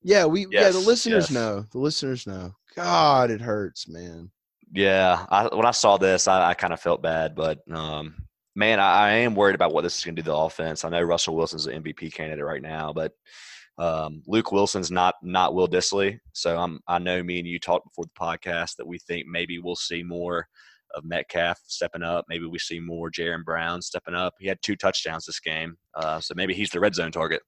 Yeah, we yeah the listeners yes. know. The listeners know. God, it hurts, man. Yeah, I, when I saw this, I, I kind of felt bad, but um, man, I, I am worried about what this is going to do to the offense. I know Russell Wilson's an MVP candidate right now, but um, Luke Wilson's not not Will Dissly. So I'm I know me and you talked before the podcast that we think maybe we'll see more of Metcalf stepping up. Maybe we see more Jaron Brown stepping up. He had two touchdowns this game, uh, so maybe he's the red zone target.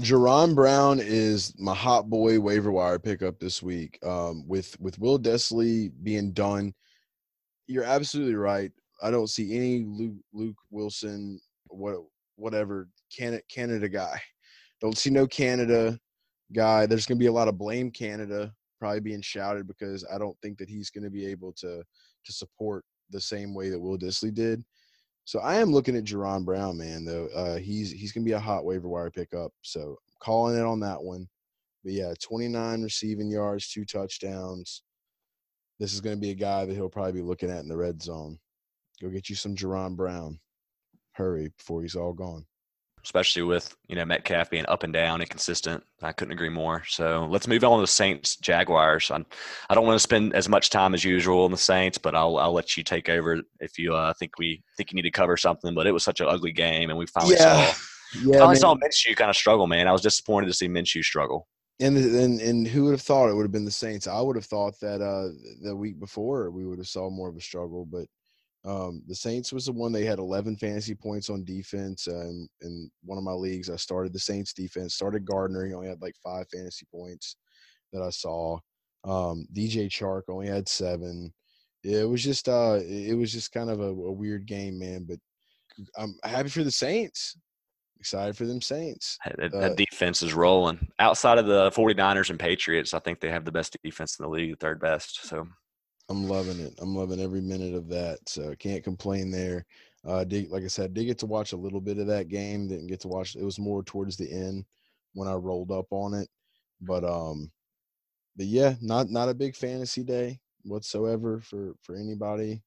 Jaron Brown is my hot boy waiver wire pickup this week. Um, with with Will Dissly being done, you're absolutely right. I don't see any Luke, Luke Wilson, what whatever Canada Canada guy. Don't see no Canada guy. There's going to be a lot of blame Canada probably being shouted because I don't think that he's going to be able to to support the same way that Will Dissly did. So I am looking at Jaron Brown, man. Though uh, he's he's gonna be a hot waiver wire pickup. So I'm calling it on that one. But yeah, 29 receiving yards, two touchdowns. This is gonna be a guy that he'll probably be looking at in the red zone. Go get you some Jaron Brown. Hurry before he's all gone. especially with you know Metcalf being up and down, inconsistent. I couldn't agree more. So let's move on to the Saints Jaguars. I'm, I don't want to spend as much time as usual on the Saints, but I'll I'll let you take over if you uh, think we think you need to cover something. But it was such an ugly game, and we finally Yeah, saw Yeah, finally saw Minshew kind of struggle. Man, I was disappointed to see Minshew struggle. And, and and who would have thought it would have been the Saints? I would have thought that uh the week before we would have saw more of a struggle, but um the Saints was the one they had 11 fantasy points on defense. Uh, and in one of my leagues, I started the Saints defense, started Gardner. He only had like five fantasy points that I saw. Um DJ Chark only had seven. Yeah, it was just uh it was just kind of a, a weird game, man. But I'm happy for the Saints. Excited for them Saints. That, Uh, defense is rolling. Outside of the 49ers and Patriots, I think they have the best defense in the league, the third best. So I'm loving it. I'm loving every minute of that. So can't complain there. Uh, did, like I said, did get to watch a little bit of that game. Didn't get to watch. It was more towards the end when I rolled up on it. But um, but yeah, not not a big fantasy day whatsoever for for anybody.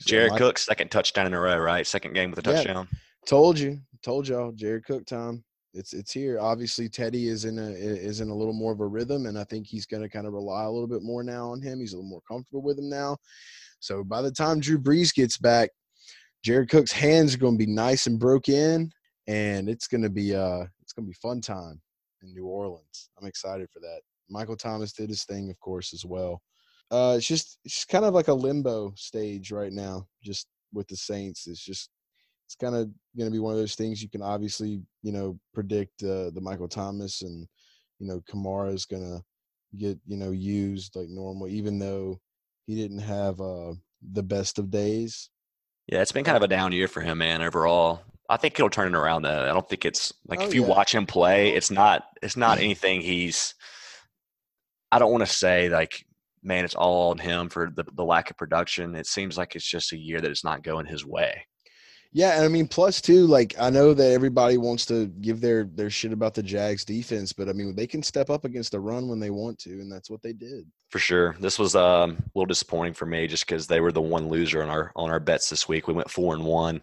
So Jared my- Cook, second touchdown in a row, right? Second game with a Yeah. touchdown. Told you, told y'all, Jared Cook time. It's it's here. Obviously, Teddy is in a is in a little more of a rhythm, and I think he's going to kind of rely a little bit more now on him. He's a little more comfortable with him now. So by the time Drew Brees gets back, Jared Cook's hands are going to be nice and broke in, and it's going to be uh it's going to be fun time in New Orleans. I'm excited for that. Michael Thomas did his thing, of course, as well. Uh, it's just it's just kind of like a limbo stage right now, just with the Saints. It's just it's kind of going to be one of those things you can obviously you know predict uh, the Michael Thomas and you know Kamara is going to get you know used like normal, even though he didn't have uh, the best of days. Yeah, it's been kind of a down year for him, man. Overall, I think he'll turn it around though. I don't think it's like Oh, if you yeah. watch him play, it's not it's not anything he's. I don't want to say like, man, it's all on him for the the lack of production. It seems like it's just a year that it's not going his way. Yeah, and I mean, plus too, like I know that everybody wants to give their their shit about the Jags defense, but I mean, they can step up against the run when they want to, and that's what they did. For sure, this was um, a little disappointing for me just because they were the one loser on our on our bets this week. We went four and one,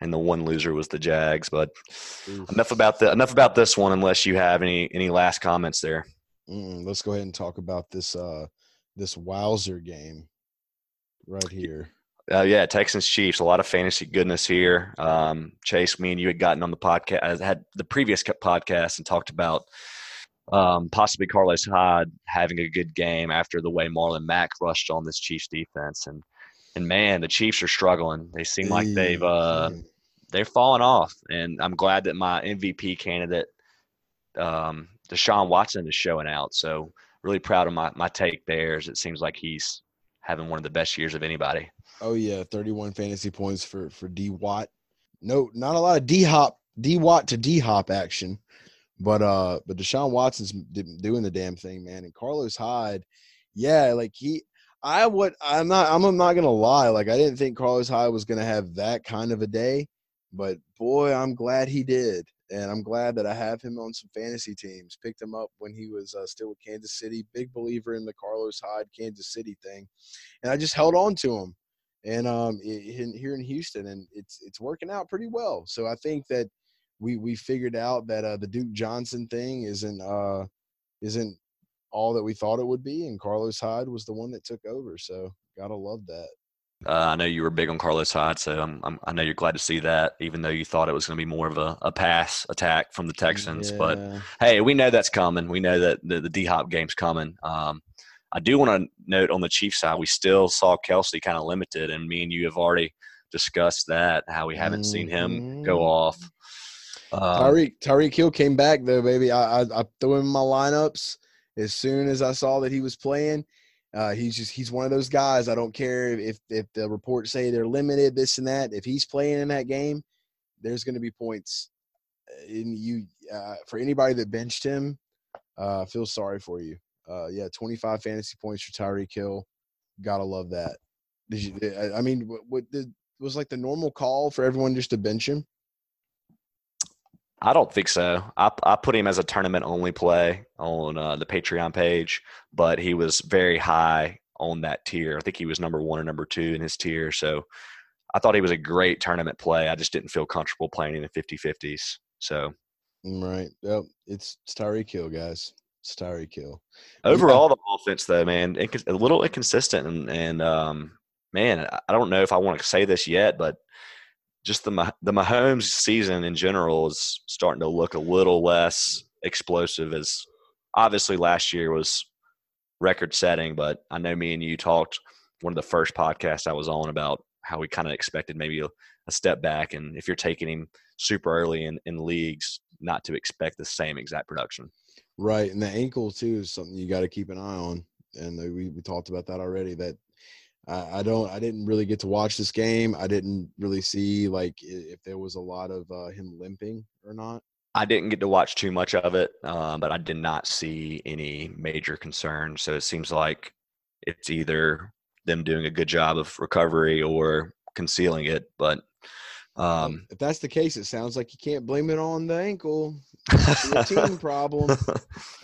and the one loser was the Jags. But Oof. enough about the enough about this one. Unless you have any any last comments there. Mm, let's go ahead and talk about this uh this Wowzer game right here. Uh, yeah, Texans Chiefs. A lot of fantasy goodness here. Um, Chase, me and you had gotten on the podcast, I had the previous podcast, and talked about um, possibly Carlos Hyde having a good game after the way Marlon Mack rushed on this Chiefs defense, and and man, the Chiefs are struggling. They seem like they've uh, Mm. they're falling off, and I'm glad that my MVP candidate, um, Deshaun Watson, is showing out. So really proud of my my take there. As it seems like he's having one of the best years of anybody. Oh yeah, 31 fantasy points for for D Watt. No, not a lot of D Hop D Watt to D Hop action. But uh, but Deshaun Watson's doing the damn thing, man. And Carlos Hyde, yeah, like he, I would, I'm not, I'm not gonna lie. Like I didn't think Carlos Hyde was gonna have that kind of a day, but boy, I'm glad he did, and I'm glad that I have him on some fantasy teams. Picked him up when he was uh, still with Kansas City. Big believer in the Carlos Hyde Kansas City thing, and I just held on to him. And um, in, here in Houston, and it's it's working out pretty well. So I think that we we figured out that uh, the Duke Johnson thing isn't uh, isn't all that we thought it would be, and Carlos Hyde was the one that took over. So gotta love that. Uh, I know you were big on Carlos Hyde, so I'm, I'm, i know you're glad to see that, even though you thought it was going to be more of a, a pass attack from the Texans. Yeah. But hey, we know that's coming. We know that the, the D Hop game's coming. Um, I do want to note on the Chiefs side, we still saw Kelce kind of limited, and me and you have already discussed that how we haven't mm-hmm. seen him go mm-hmm. off. Um, Tyreek Tyreek Hill came back though, baby. I, I I threw him in my lineups as soon as I saw that he was playing. Uh, he's just he's one of those guys. I don't care if if the reports say they're limited, this and that. If he's playing in that game, there's going to be points. In you uh, for anybody that benched him, uh, feel sorry for you. Uh, yeah, 25 fantasy points for Tyreek Hill. Gotta love that. Did you? I mean, what, what did, was like the normal call for everyone just to bench him? I don't think so. I, I put him as a tournament only play on uh, the Patreon page, but he was very high on that tier. I think he was number one or number two in his tier. So I thought he was a great tournament play. I just didn't feel comfortable playing in the 50 50s. So, mm, right. Well, it's, it's Tyreek Hill, guys. It's Tyreek Hill. Overall, yeah. the offense, though, man, a little inconsistent. And, and um, man, I don't know if I want to say this yet, but just the the Mahomes season in general is starting to look a little less explosive. As obviously last year was record setting, but I know me and you talked one of the first podcasts I was on about how we kind of expected maybe a, a, step back, and if you're taking him super early in, in leagues, not to expect the same exact production. Right, and the ankle too is something you got to keep an eye on, and uh, we we talked about that already. That I, I don't. I didn't really get to watch this game. I didn't really see like if there was a lot of uh, him limping or not. I didn't get to watch too much of it, uh, but I did not see any major concerns. So it seems like it's either them doing a good job of recovery or concealing it. But um, if that's the case, it sounds like you can't blame it on the ankle. It's a team problem.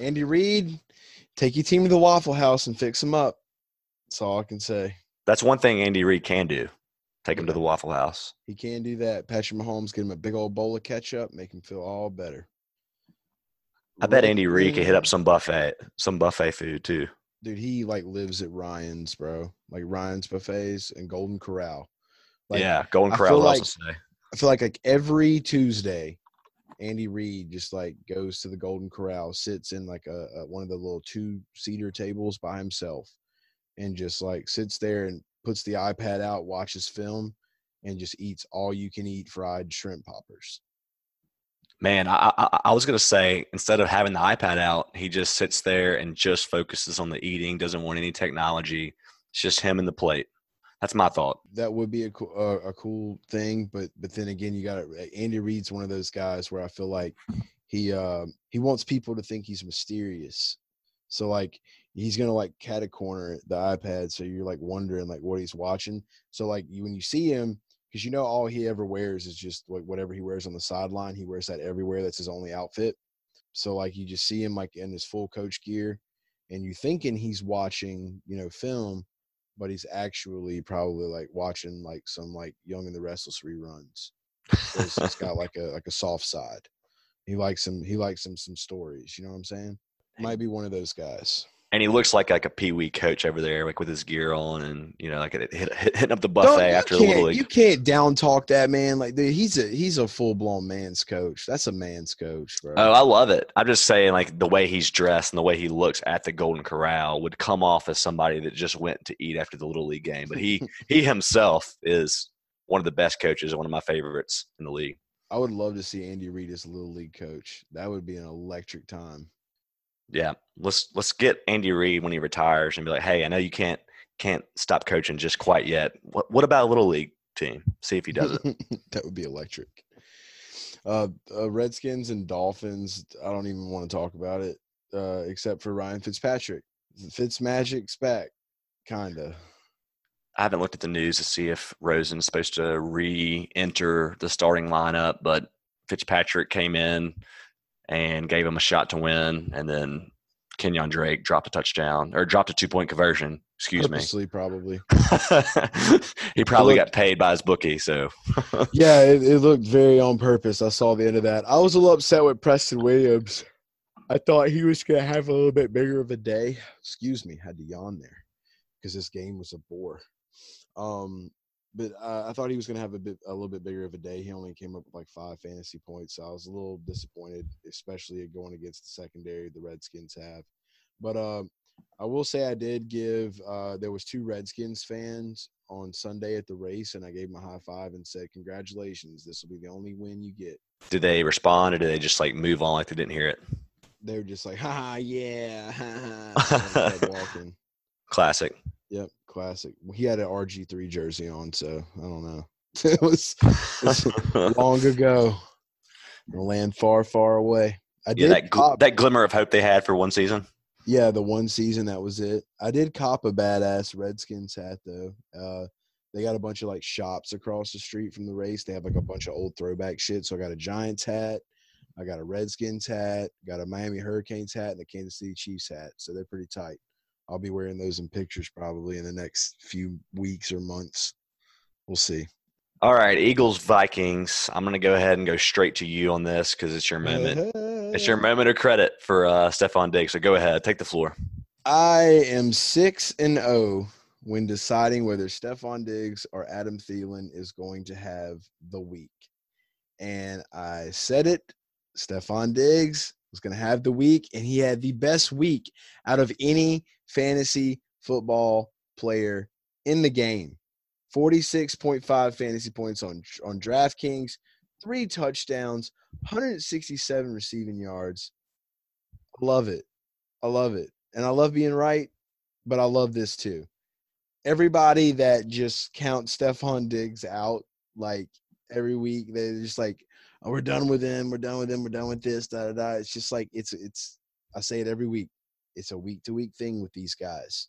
Andy Reid, take your team to the Waffle House and fix them up. That's all I can say. That's one thing Andy Reid can do. Take him to the Waffle House. He can do that. Patrick Mahomes, give him a big old bowl of ketchup, make him feel all better. I bet Andy Reid could hit up some buffet, some buffet food too. Dude, he like lives at Ryan's, bro. Like Ryan's buffets and Golden Corral. Like, yeah, Golden Corral. I like, I feel like like every Tuesday, Andy Reid just like goes to the Golden Corral, sits in like a, a one of the little two seater tables by himself, and just like sits there and puts the iPad out, watches film, and just eats all you can eat fried shrimp poppers. Man, I, I, I was gonna say instead of having the iPad out, he just sits there and just focuses on the eating. Doesn't want any technology. It's just him and the plate. That's my thought. That would be a cool, uh, a cool thing, but but then again, you got Andy Reid's one of those guys where I feel like he uh, he wants people to think he's mysterious. So like he's gonna like cat a corner the iPad, so you're like wondering like what he's watching. So like you, when you see him, because you know all he ever wears is just like whatever he wears on the sideline. He wears that everywhere. That's his only outfit. So like you just see him like in his full coach gear, and you thinking he's watching you know film, but he's actually probably like watching like some like Young and the Restless reruns. He's got like a like a soft side. He likes him. He likes him some stories. You know what I'm saying? Might be one of those guys and he looks like like a pee wee coach over there, like with his gear on, and you know, like hit, hit, hitting up the buffet after the little league. You can't down talk that man. Like dude, he's a he's a full blown man's coach. That's a man's coach, bro. Oh, I love it. I'm just saying, like the way he's dressed and the way he looks at the Golden Corral would come off as somebody that just went to eat after the little league game. But he he himself is one of the best coaches and one of my favorites in the league. I would love to see Andy Reid as a little league coach. That would be an electric time yeah, let's let's get Andy Reid when he retires and be like, hey, I know you can't can't stop coaching just quite yet. What what about a little league team? See if he does it. that would be electric. Uh, uh, Redskins and Dolphins. I don't even want to talk about it, uh, except for Ryan Fitzpatrick. Fitzmagic's back, kinda. I haven't looked at the news to see if Rosen's supposed to re-enter the starting lineup, but Fitzpatrick came in and gave him a shot to win, and then Kenyon Drake dropped a touchdown or dropped a two-point conversion. Excuse Purposely, me. Probably. he probably looked, got paid by his bookie. So. yeah, it, it looked very on purpose. I saw the end of that. I was a little upset with Preston Williams. I thought he was going to have a little bit bigger of a day. Excuse me, had to yawn there because this game was a bore. Um, but uh, I thought he was going to have a bit, a little bit bigger of a day. He only came up with like five fantasy points. So I was a little disappointed, especially going against the secondary the Redskins have. But uh, I will say I did give. Uh, there was two Redskins fans on Sunday at the race, and I gave them a high five and said, "Congratulations! This will be the only win you get." Did they respond, or did they just like move on like they didn't hear it? They were just like, "Ha yeah!" Ha, ha. Classic. Yep, classic. He had an RG three jersey on, so I don't know. it, was, long ago. The land far, far away. I yeah, did that, gl- that glimmer of hope they had for one season. Yeah, the one season that was it. I did cop a badass Redskins hat though. Uh, they got a bunch of like shops across the street from the race. They have like a bunch of old throwback shit. So I got a Giants hat, I got a Redskins hat, got a Miami Hurricanes hat, and a Kansas City Chiefs hat. So they're pretty tight. I'll be wearing those in pictures probably in the next few weeks or months. We'll see. All right, Eagles Vikings. I'm going to go ahead and go straight to you on this because it's your moment. it's your moment of credit for uh, Stefon Diggs. So go ahead, take the floor. I am six and zero oh when deciding whether Stefon Diggs or Adam Thielen is going to have the week, and I said it. Stefon Diggs was going to have the week, and he had the best week out of any fantasy football player in the game. 46.5 fantasy points on on DraftKings, three touchdowns, 167 receiving yards. I love it. I love it. And I love being right, but I love this too. Everybody that just counts Stefon Diggs out like every week, they're just like, oh, we're done with him, we're done with him, we're done with this, da da da. It's just like it's it's I say it every week it's a week to week thing with these guys.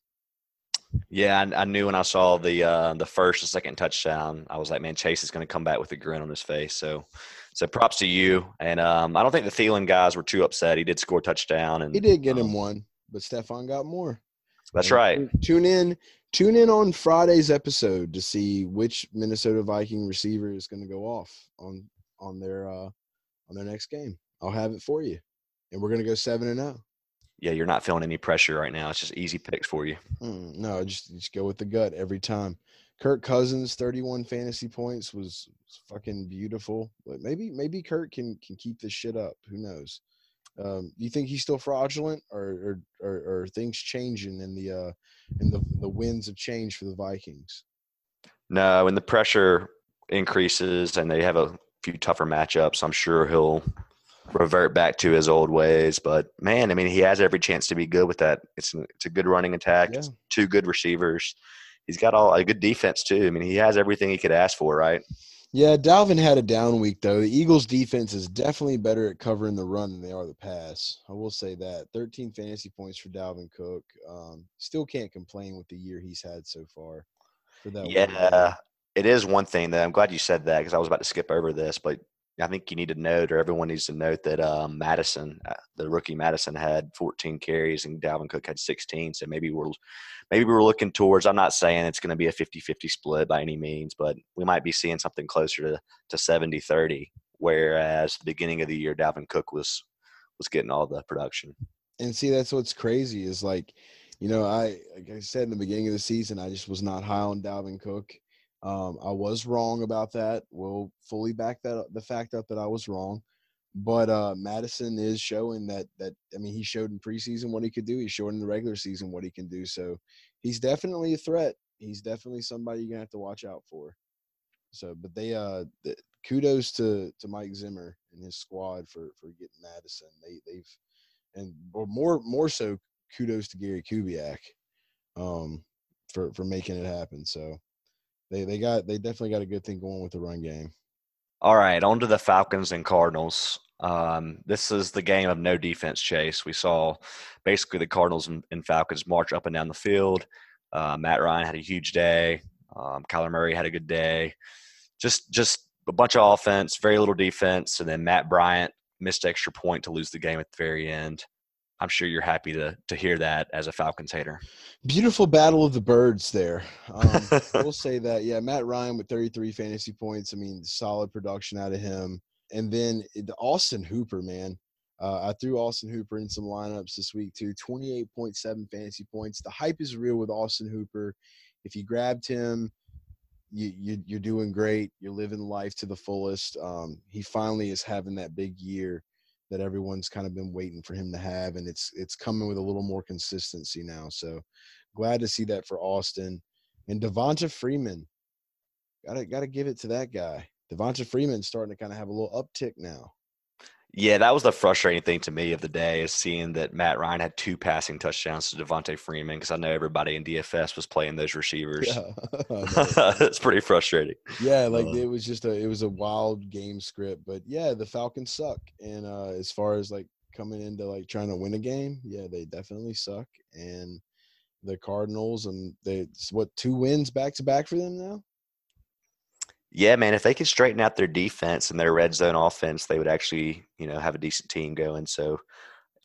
Yeah, I, I, knew when I saw the uh, the first and second touchdown, I was like, man, Chase is going to come back with a grin on his face. So, so props to you. And um, I don't think the Thielen guys were too upset. He did score a touchdown, and he did get um, him one, but Stefon got more. That's and right. Tune in, tune in on Friday's episode to see which Minnesota Viking receiver is going to go off on on their uh, on their next game. I'll have it for you, and we're going to go seven and zero. Oh yeah, you're not feeling any pressure right now. It's just easy picks for you. Mm, no, just just go with the gut every time. Kirk Cousins, 31 fantasy points was, was fucking beautiful. But maybe maybe Kirk can can keep this shit up. Who knows? Um, you think he's still fraudulent, or or, or, or things changing in the uh, in the the winds of change for the Vikings? No, when the pressure increases and they have a few tougher matchups, I'm sure he'll revert back to his old ways. But man, I mean, he has every chance to be good with that. It's it's a good running attack. Yeah. two good receivers. He's got all a good defense too. I mean, he has everything he could ask for, right? Yeah, Dalvin had a down week though. The Eagles' defense is definitely better at covering the run than they are the pass. I will say that. 13 fantasy points for Dalvin Cook. Um, still can't complain with the year he's had so far. For that, yeah, it is one thing that I'm glad you said that because I was about to skip over this, but I think you need to note, or everyone needs to note that um, Mattison, uh, the rookie Mattison, had 14 carries and Dalvin Cook had 16. So maybe we're maybe we're looking towards. I'm not saying it's going to be a 50-50 split by any means, but we might be seeing something closer to to 70-30. Whereas the beginning of the year, Dalvin Cook was was getting all the production. And see, that's what's crazy is like, you know, I like I said in the beginning of the season, I just was not high on Dalvin Cook um, I was wrong about that. We'll fully back that the fact up that I was wrong. But uh, Mattison is showing that that I mean he showed in preseason what he could do. He showed in the regular season what he can do. So he's definitely a threat. He's definitely somebody you're gonna have to watch out for. So, but they uh, the, kudos to to Mike Zimmer and his squad for for getting Mattison. They they've and more more so kudos to Gary Kubiak um, for for making it happen. So they they got they definitely got a good thing going with the run game. All right, on to the Falcons and Cardinals. Um, this is the game of no defense chase. We saw basically the Cardinals and, and Falcons march up and down the field. Uh, Matt Ryan had a huge day. Um, Kyler Murray had a good day. Just just a bunch of offense, very little defense, and then Matt Bryant missed extra point to lose the game at the very end. I'm sure you're happy to to hear that as a Falcons hater. Beautiful battle of the birds there. Um, I will say that. Yeah, Matt Ryan with 33 fantasy points. I mean, solid production out of him. And then the Austin Hooper, man. Uh, I threw Austin Hooper in some lineups this week too. 28.7 fantasy points. The hype is real with Austin Hooper. If you grabbed him, you, you you're doing great. You're living life to the fullest. Um, he finally is having that big year that everyone's kind of been waiting for him to have, and it's it's coming with a little more consistency now. So glad to see that for Austin and Devonta Freeman. Gotta gotta give it to that guy. Devonta Freeman starting to kind of have a little uptick now. Yeah, that was the frustrating thing to me of the day is seeing that Matt Ryan had two passing touchdowns to Devonta Freeman because I know everybody in DFS was playing those receivers. Yeah, it's pretty frustrating. Yeah, like uh, it was just a it was a wild game script, but yeah, the Falcons suck. And uh as far as like coming into like trying to win a game, yeah, they definitely suck. And the Cardinals and they what two wins back to back for them now? Yeah, man, if they could straighten out their defense and their red zone offense, they would actually, you know, have a decent team going. So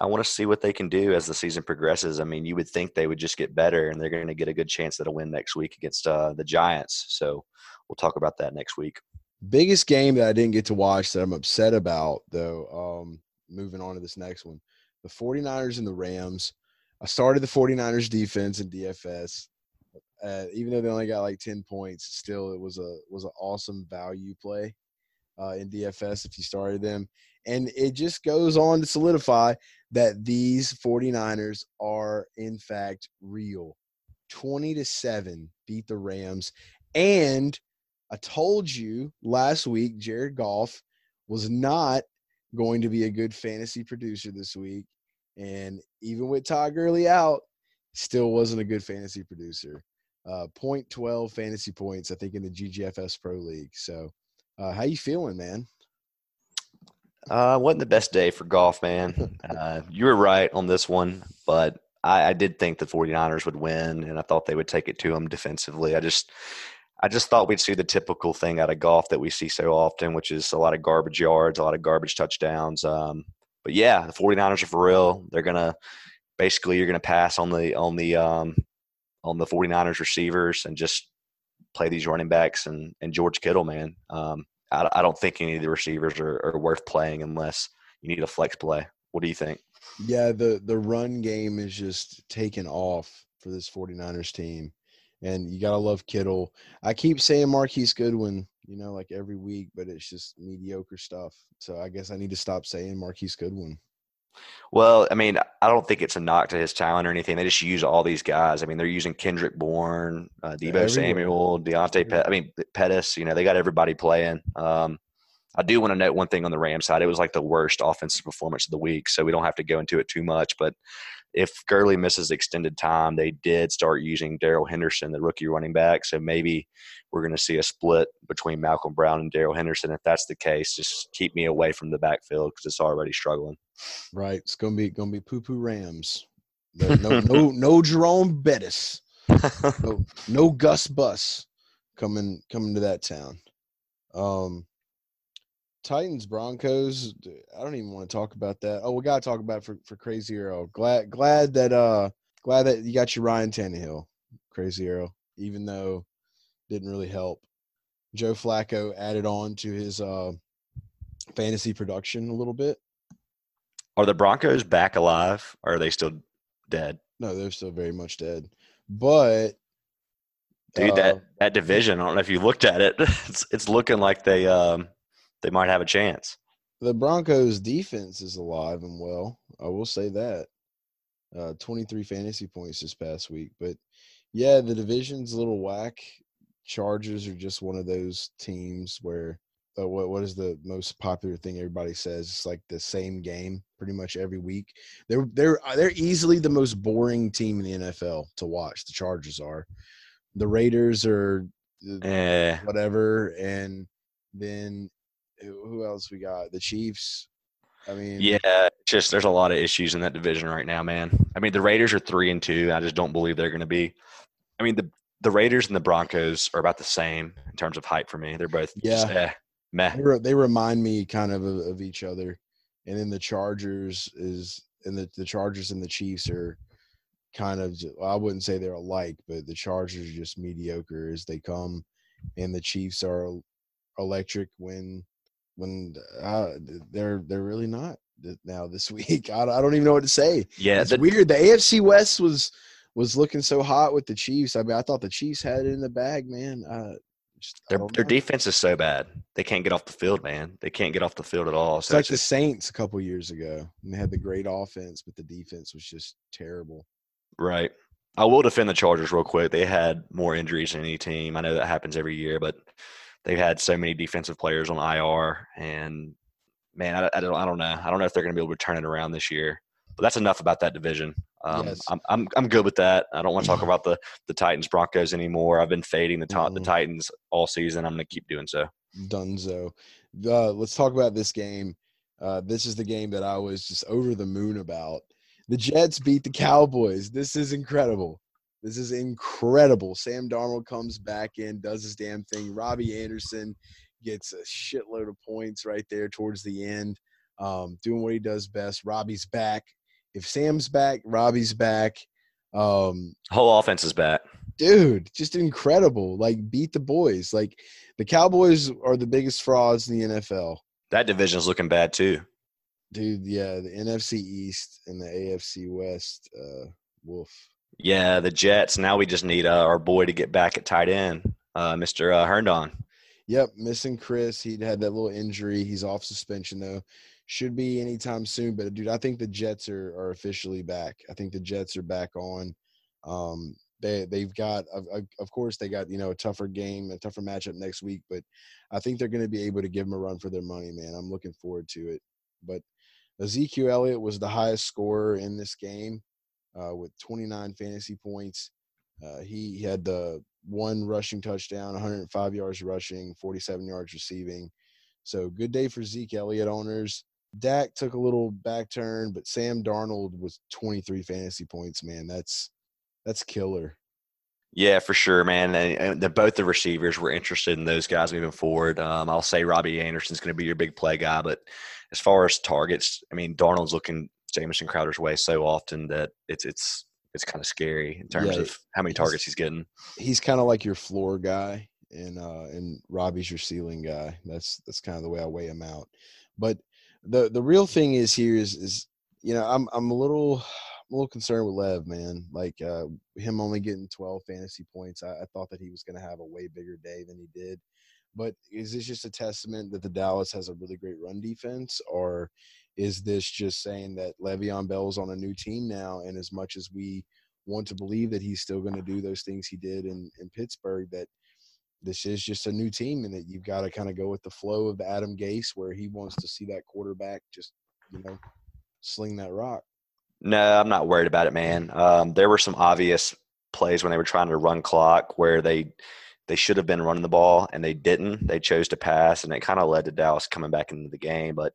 I want to see what they can do as the season progresses. I mean, you would think they would just get better and they're going to get a good chance at a win next week against uh, the Giants. So we'll talk about that next week. Biggest game that I didn't get to watch that I'm upset about, though, um, moving on to this next one the 49ers and the Rams. I started the 49ers defense in DFS uh, even though they only got like 10 points still it was a was an awesome value play uh, in dfs if you started them. And it just goes on to solidify that these 49ers are in fact real. 20 to 7 beat the rams. And i told you last week jared goff was not going to be a good fantasy producer this week. And even with todd Gurley out still wasn't a good fantasy producer uh, 0.12 fantasy points, I think, in the GGFS Pro League. So, uh, how you feeling, man? Uh, wasn't the best day for Goff, man. Uh, you were right on this one, but I, I, did think the 49ers would win, and I thought they would take it to them defensively. I just, I just thought we'd see the typical thing out of Goff that we see so often, which is a lot of garbage yards, a lot of garbage touchdowns. Um, but yeah, the 49ers are for real. They're gonna basically you're gonna pass on the on the um, on the 49ers receivers and just play these running backs and, and George Kittle, man. Um, I, I, don't think any of the receivers are, are worth playing unless you need a flex play. What do you think? Yeah, the the run game is just taken off for this 49ers team. And you gotta love Kittle. I keep saying Marquise Goodwin, you know, like every week, but it's just mediocre stuff. So I guess I need to stop saying Marquise Goodwin. Well, I mean, I don't think it's a knock to his talent or anything. They just use all these guys. I mean, they're using Kendrick Bourne, uh, Deebo Samuel, Dante. Pe- I mean, Pettis. You know, they got everybody playing. Um, I do want to note one thing on the Ram side. It was like the worst offensive performance of the week, so we don't have to go into it too much. But if Gurley misses extended time, they did start using Darrell Henderson, the rookie running back. So maybe we're going to see a split between Malcolm Brown and Darrell Henderson. If that's the case, just keep me away from the backfield because it's already struggling. Right. It's gonna be gonna be poo poo Rams. No no no, no Jerome Bettis. No, no Gus Bus coming coming to that town. Um Titans Broncos. I don't even want to talk about that. Oh, we gotta talk about for for Crazy Arrow. Glad glad that uh glad that you got your Ryan Tannehill, Crazy Arrow. Even though didn't really help. Joe Flacco added on to his uh fantasy production a little bit. Are the Broncos back alive or are they still dead? No, they're still very much dead. But dude, uh, that that division, I don't know if you looked at it. It's it's looking like they um they might have a chance. The Broncos defense is alive and well. I will say that. Uh 23 fantasy points this past week, but yeah, the division's a little whack. Chargers are just one of those teams where uh, what what is the most popular thing everybody says? It's like the same game pretty much every week. They're they're uh, they're easily the most boring team in the NFL to watch. The Chargers are. The Raiders are eh. whatever, and then who, else we got? The Chiefs. I mean, Yeah, just there's a lot of issues in that division right now, man. I mean, the Raiders are three and two. I just don't believe they're going to be. I mean, the the Raiders and the Broncos are about the same in terms of hype for me. They're both just, Yeah. eh, meh. they, re- they remind me kind of, of of each other. And then the Chargers is and the the Chargers and the Chiefs are kind of well, I wouldn't say they're alike, but the Chargers are just mediocre as they come, and the Chiefs are electric when when uh, they're they're really not now this week. I, don't- I don't even know what to say. Yeah, it's the, weird. The AFC West was was looking so hot with the Chiefs. I mean, I thought the Chiefs had it in the bag, man. Uh, just, their their defense is so bad. They can't get off the field, man. They can't get off the field at all. It's So like it's the Saints a couple years ago. And they had the great offense, but the defense was just terrible. right. I will defend the Chargers real quick. They had more injuries than any team. I know that happens every year, but they've had so many defensive players on IR, and man, I, I don't I don't know. I don't know if they're going to be able to turn it around this year. But that's enough about that division. Um, Yes. I'm, I'm I'm good with that. I don't want to talk about the the Titans Broncos anymore. I've been fading the ta- the Mhm. Titans all season. I'm going to keep doing so. Dunzo. Uh, let's talk about this game. Uh, this is the game that I was just over the moon about. The Jets beat the Cowboys. This is incredible. This is incredible. Sam Darnold comes back in, does his damn thing. Robbie Anderson gets a shitload of points right there towards the end, um, doing what he does best. Robbie's back. If Sam's back, Robbie's back. Um, Whole offense is back. dude, just incredible. Like beat the boys. Like the Cowboys are the biggest frauds in the NFL. That division's looking bad too. Dude, yeah, the NFC East and the AFC West, uh, woof. Yeah, the Jets. Now we just need uh, our boy to get back at tight end, uh, Mr. Uh, Herndon. Yep, missing Chris. He'd had that little injury. He's off suspension though. Should be anytime soon. But dude, I think the Jets are are officially back. I think the Jets are back on. Um, they they've got of, of- course they got you know a tougher game, a tougher matchup next week. But I think they're going to be able to give them a run for their money, man. I'm looking forward to it. But Ezekiel Elliott was the highest scorer in this game uh, with 29 fantasy points. Uh, he, had the one rushing touchdown, 105 yards rushing, 47 yards receiving. So good day for Zeke Elliott owners. Dak took a little back turn, but Sam Darnold was 23 fantasy points. Man, that's that's killer. Yeah, for sure, man. And the, both the receivers were interested in those guys moving forward. Um, I'll say Robbie Anderson's going to be your big play guy, but as far as targets, I mean, Darnold's looking Jamison Crowder's way so often that it's it's it's kind of scary in terms Yeah, of how many he's- targets he's getting. He's kind of like your floor guy, and uh, and Robbie's your ceiling guy. That's that's kind of the way I weigh him out. But the the real thing is here is is you know I'm I'm a little I'm a little concerned with Lev, man. Like uh, him only getting 12 fantasy points. I, I thought that he was going to have a way bigger day than he did. But is this just a testament that the Dallas has a really great run defense, or is this just saying that Le'Veon Bell's on a new team now, and as much as we want to believe that he's still going to do those things he did in in Pittsburgh, that this is just a new team, and that you've got to kind of go with the flow of Adam Gase, where he wants to see that quarterback just you know sling that rock. No, I'm not worried about it, man. Um, there were some obvious plays when they were trying to run clock where they they should have been running the ball and they didn't. They chose to pass, and it kind of led to Dallas coming back into the game. But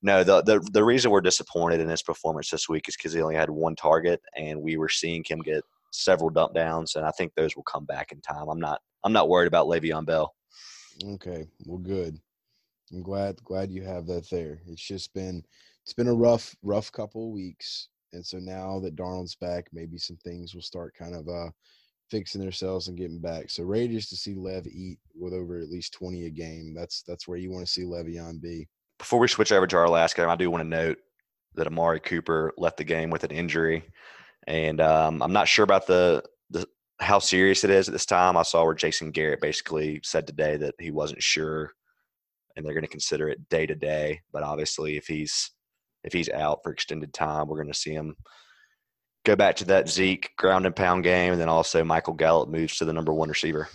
no, the the the reason we're disappointed in his performance this week is because he only had one target, and we were seeing him get several dump downs, and I think those will come back in time. I'm not I'm not worried about Le'Veon Bell. Okay, well, good. I'm glad glad you have that there. It's just been it's been a rough rough couple weeks, and so now that Darnold's back, maybe some things will start kind of uh fixing themselves and getting back. So ready just to see Lev eat with over at least 20 a game. That's that's where you want to see Le'Veon be. Before we switch over to our last game, I do want to note that Amari Cooper left the game with an injury, and um, I'm not sure about the the how serious it is at this time. I saw where Jason Garrett basically said today that he wasn't sure, and they're going to consider it day to day. But obviously, if he's if he's out for extended time, we're going to see him go back to that Zeke ground and pound game, and then also Michael Gallup moves to the number one receiver.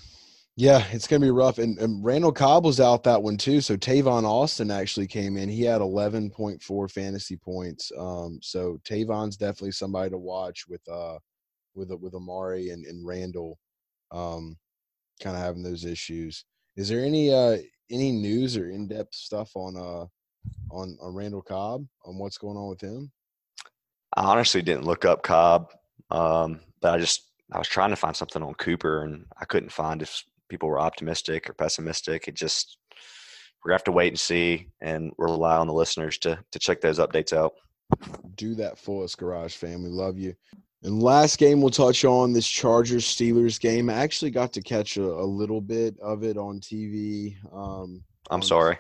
Yeah, it's gonna be rough. And, and Randall Cobb was out that one too. So Tavon Austin actually came in. He had 11.4 fantasy points. Um, so Tavon's definitely somebody to watch with uh with with Amari and, and Randall, um, kind of having those issues. Is there any uh any news or in depth stuff on uh on on Randall Cobb on what's going on with him? I honestly didn't look up Cobb, um, but I just I was trying to find something on Cooper, and I couldn't find if people were optimistic or pessimistic. It just we're gonna have to wait and see, and rely on the listeners to to check those updates out. Do that for us, Garage family. Love you. And last game we'll touch on this Chargers Steelers game. I actually got to catch a, a little bit of it on TV. Um, I'm on- sorry.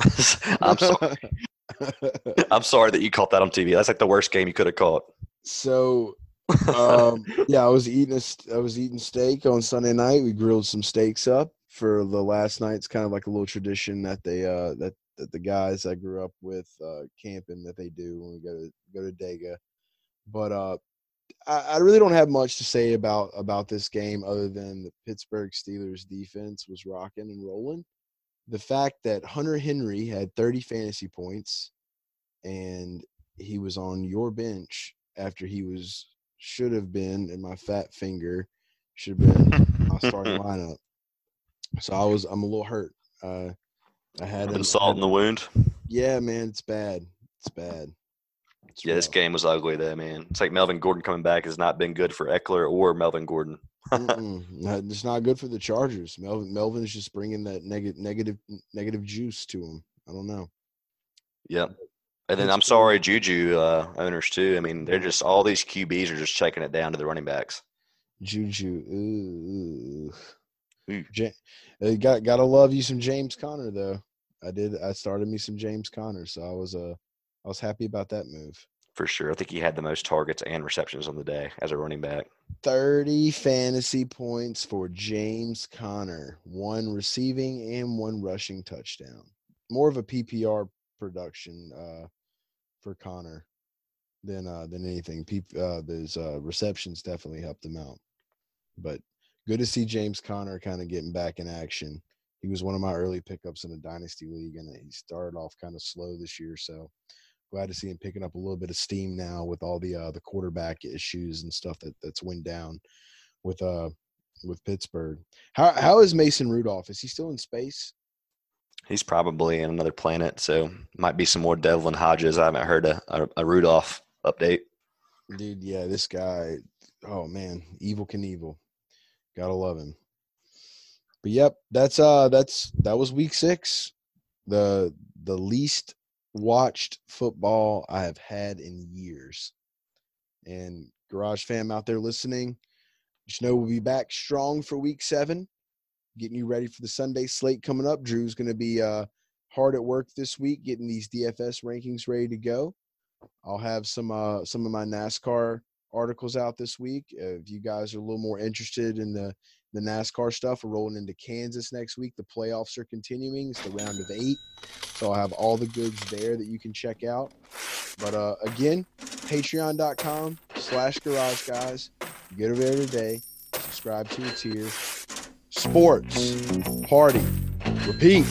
I'm sorry. I'm sorry that you caught that on TV. That's like the worst game you could have caught. so um, yeah, I was eating a I was eating steak on Sunday night. We grilled some steaks up for the last night. It's kind of like a little tradition that they uh that, that the guys I grew up with uh camping that they do when we go to go to Dega. But uh I, I really don't have much to say about about this game other than the Pittsburgh Steelers defense was rocking and rolling. The fact that Hunter Henry had 30 fantasy points and he was on your bench after he was should have been in my fat finger should have been my starting lineup. So I was I'm a little hurt. Uh, I had. I Insult in the wound. Yeah, man, it's bad. It's bad. Yeah, this game was ugly though, man. It's like Melvin Gordon coming back has not been good for Ekeler or Melvin Gordon. It's not good for the Chargers. Melvin Melvin is just bringing that negative negative negative juice to him. I don't know. Yep. And then I'm sorry, Juju uh, owners too. I mean, they're just all these QBs are just checking it down to the running backs. Juju. Ooh. Ooh. Uh, got gotta love you some James Conner though. I did. I started me some James Conner, so I was uh I was happy about that move. For sure. I think he had the most targets and receptions on the day as a running back. 30 fantasy points for James Conner, one receiving and one rushing touchdown. More of a PPR production uh, for Conner than uh, than anything. P- uh, those uh, receptions definitely helped him out. But good to see James Conner kind of getting back in action. He was one of my early pickups in the dynasty league, and he started off kind of slow this year. So glad to see him picking up a little bit of steam now with all the uh, the quarterback issues and stuff that that's went down with uh with Pittsburgh. How how is Mason Rudolph? Is he still in space? He's probably in another planet, so might be some more Devlin Hodges. I haven't heard a, a, a Rudolph update. Dude, yeah, this guy. Oh man, evil can evil. Gotta love him. But yep, that's uh that's that was week six. The the least watched football I have had in years. And Garage fam out there listening, just know we'll be back strong for week seven. Getting you ready for the Sunday slate coming up. Drew's gonna be uh hard at work this week getting these DFS rankings ready to go. I'll have some uh some of my NASCAR articles out this week. Uh, if you guys are a little more interested in the the NASCAR stuff, we're rolling into Kansas next week. The playoffs are continuing. It's the round of eight, so I'll have all the goods there that you can check out. But uh, again, Patreon.com slash Garage Guys. Get over there today. Subscribe to a tier. Sports, party, repeat.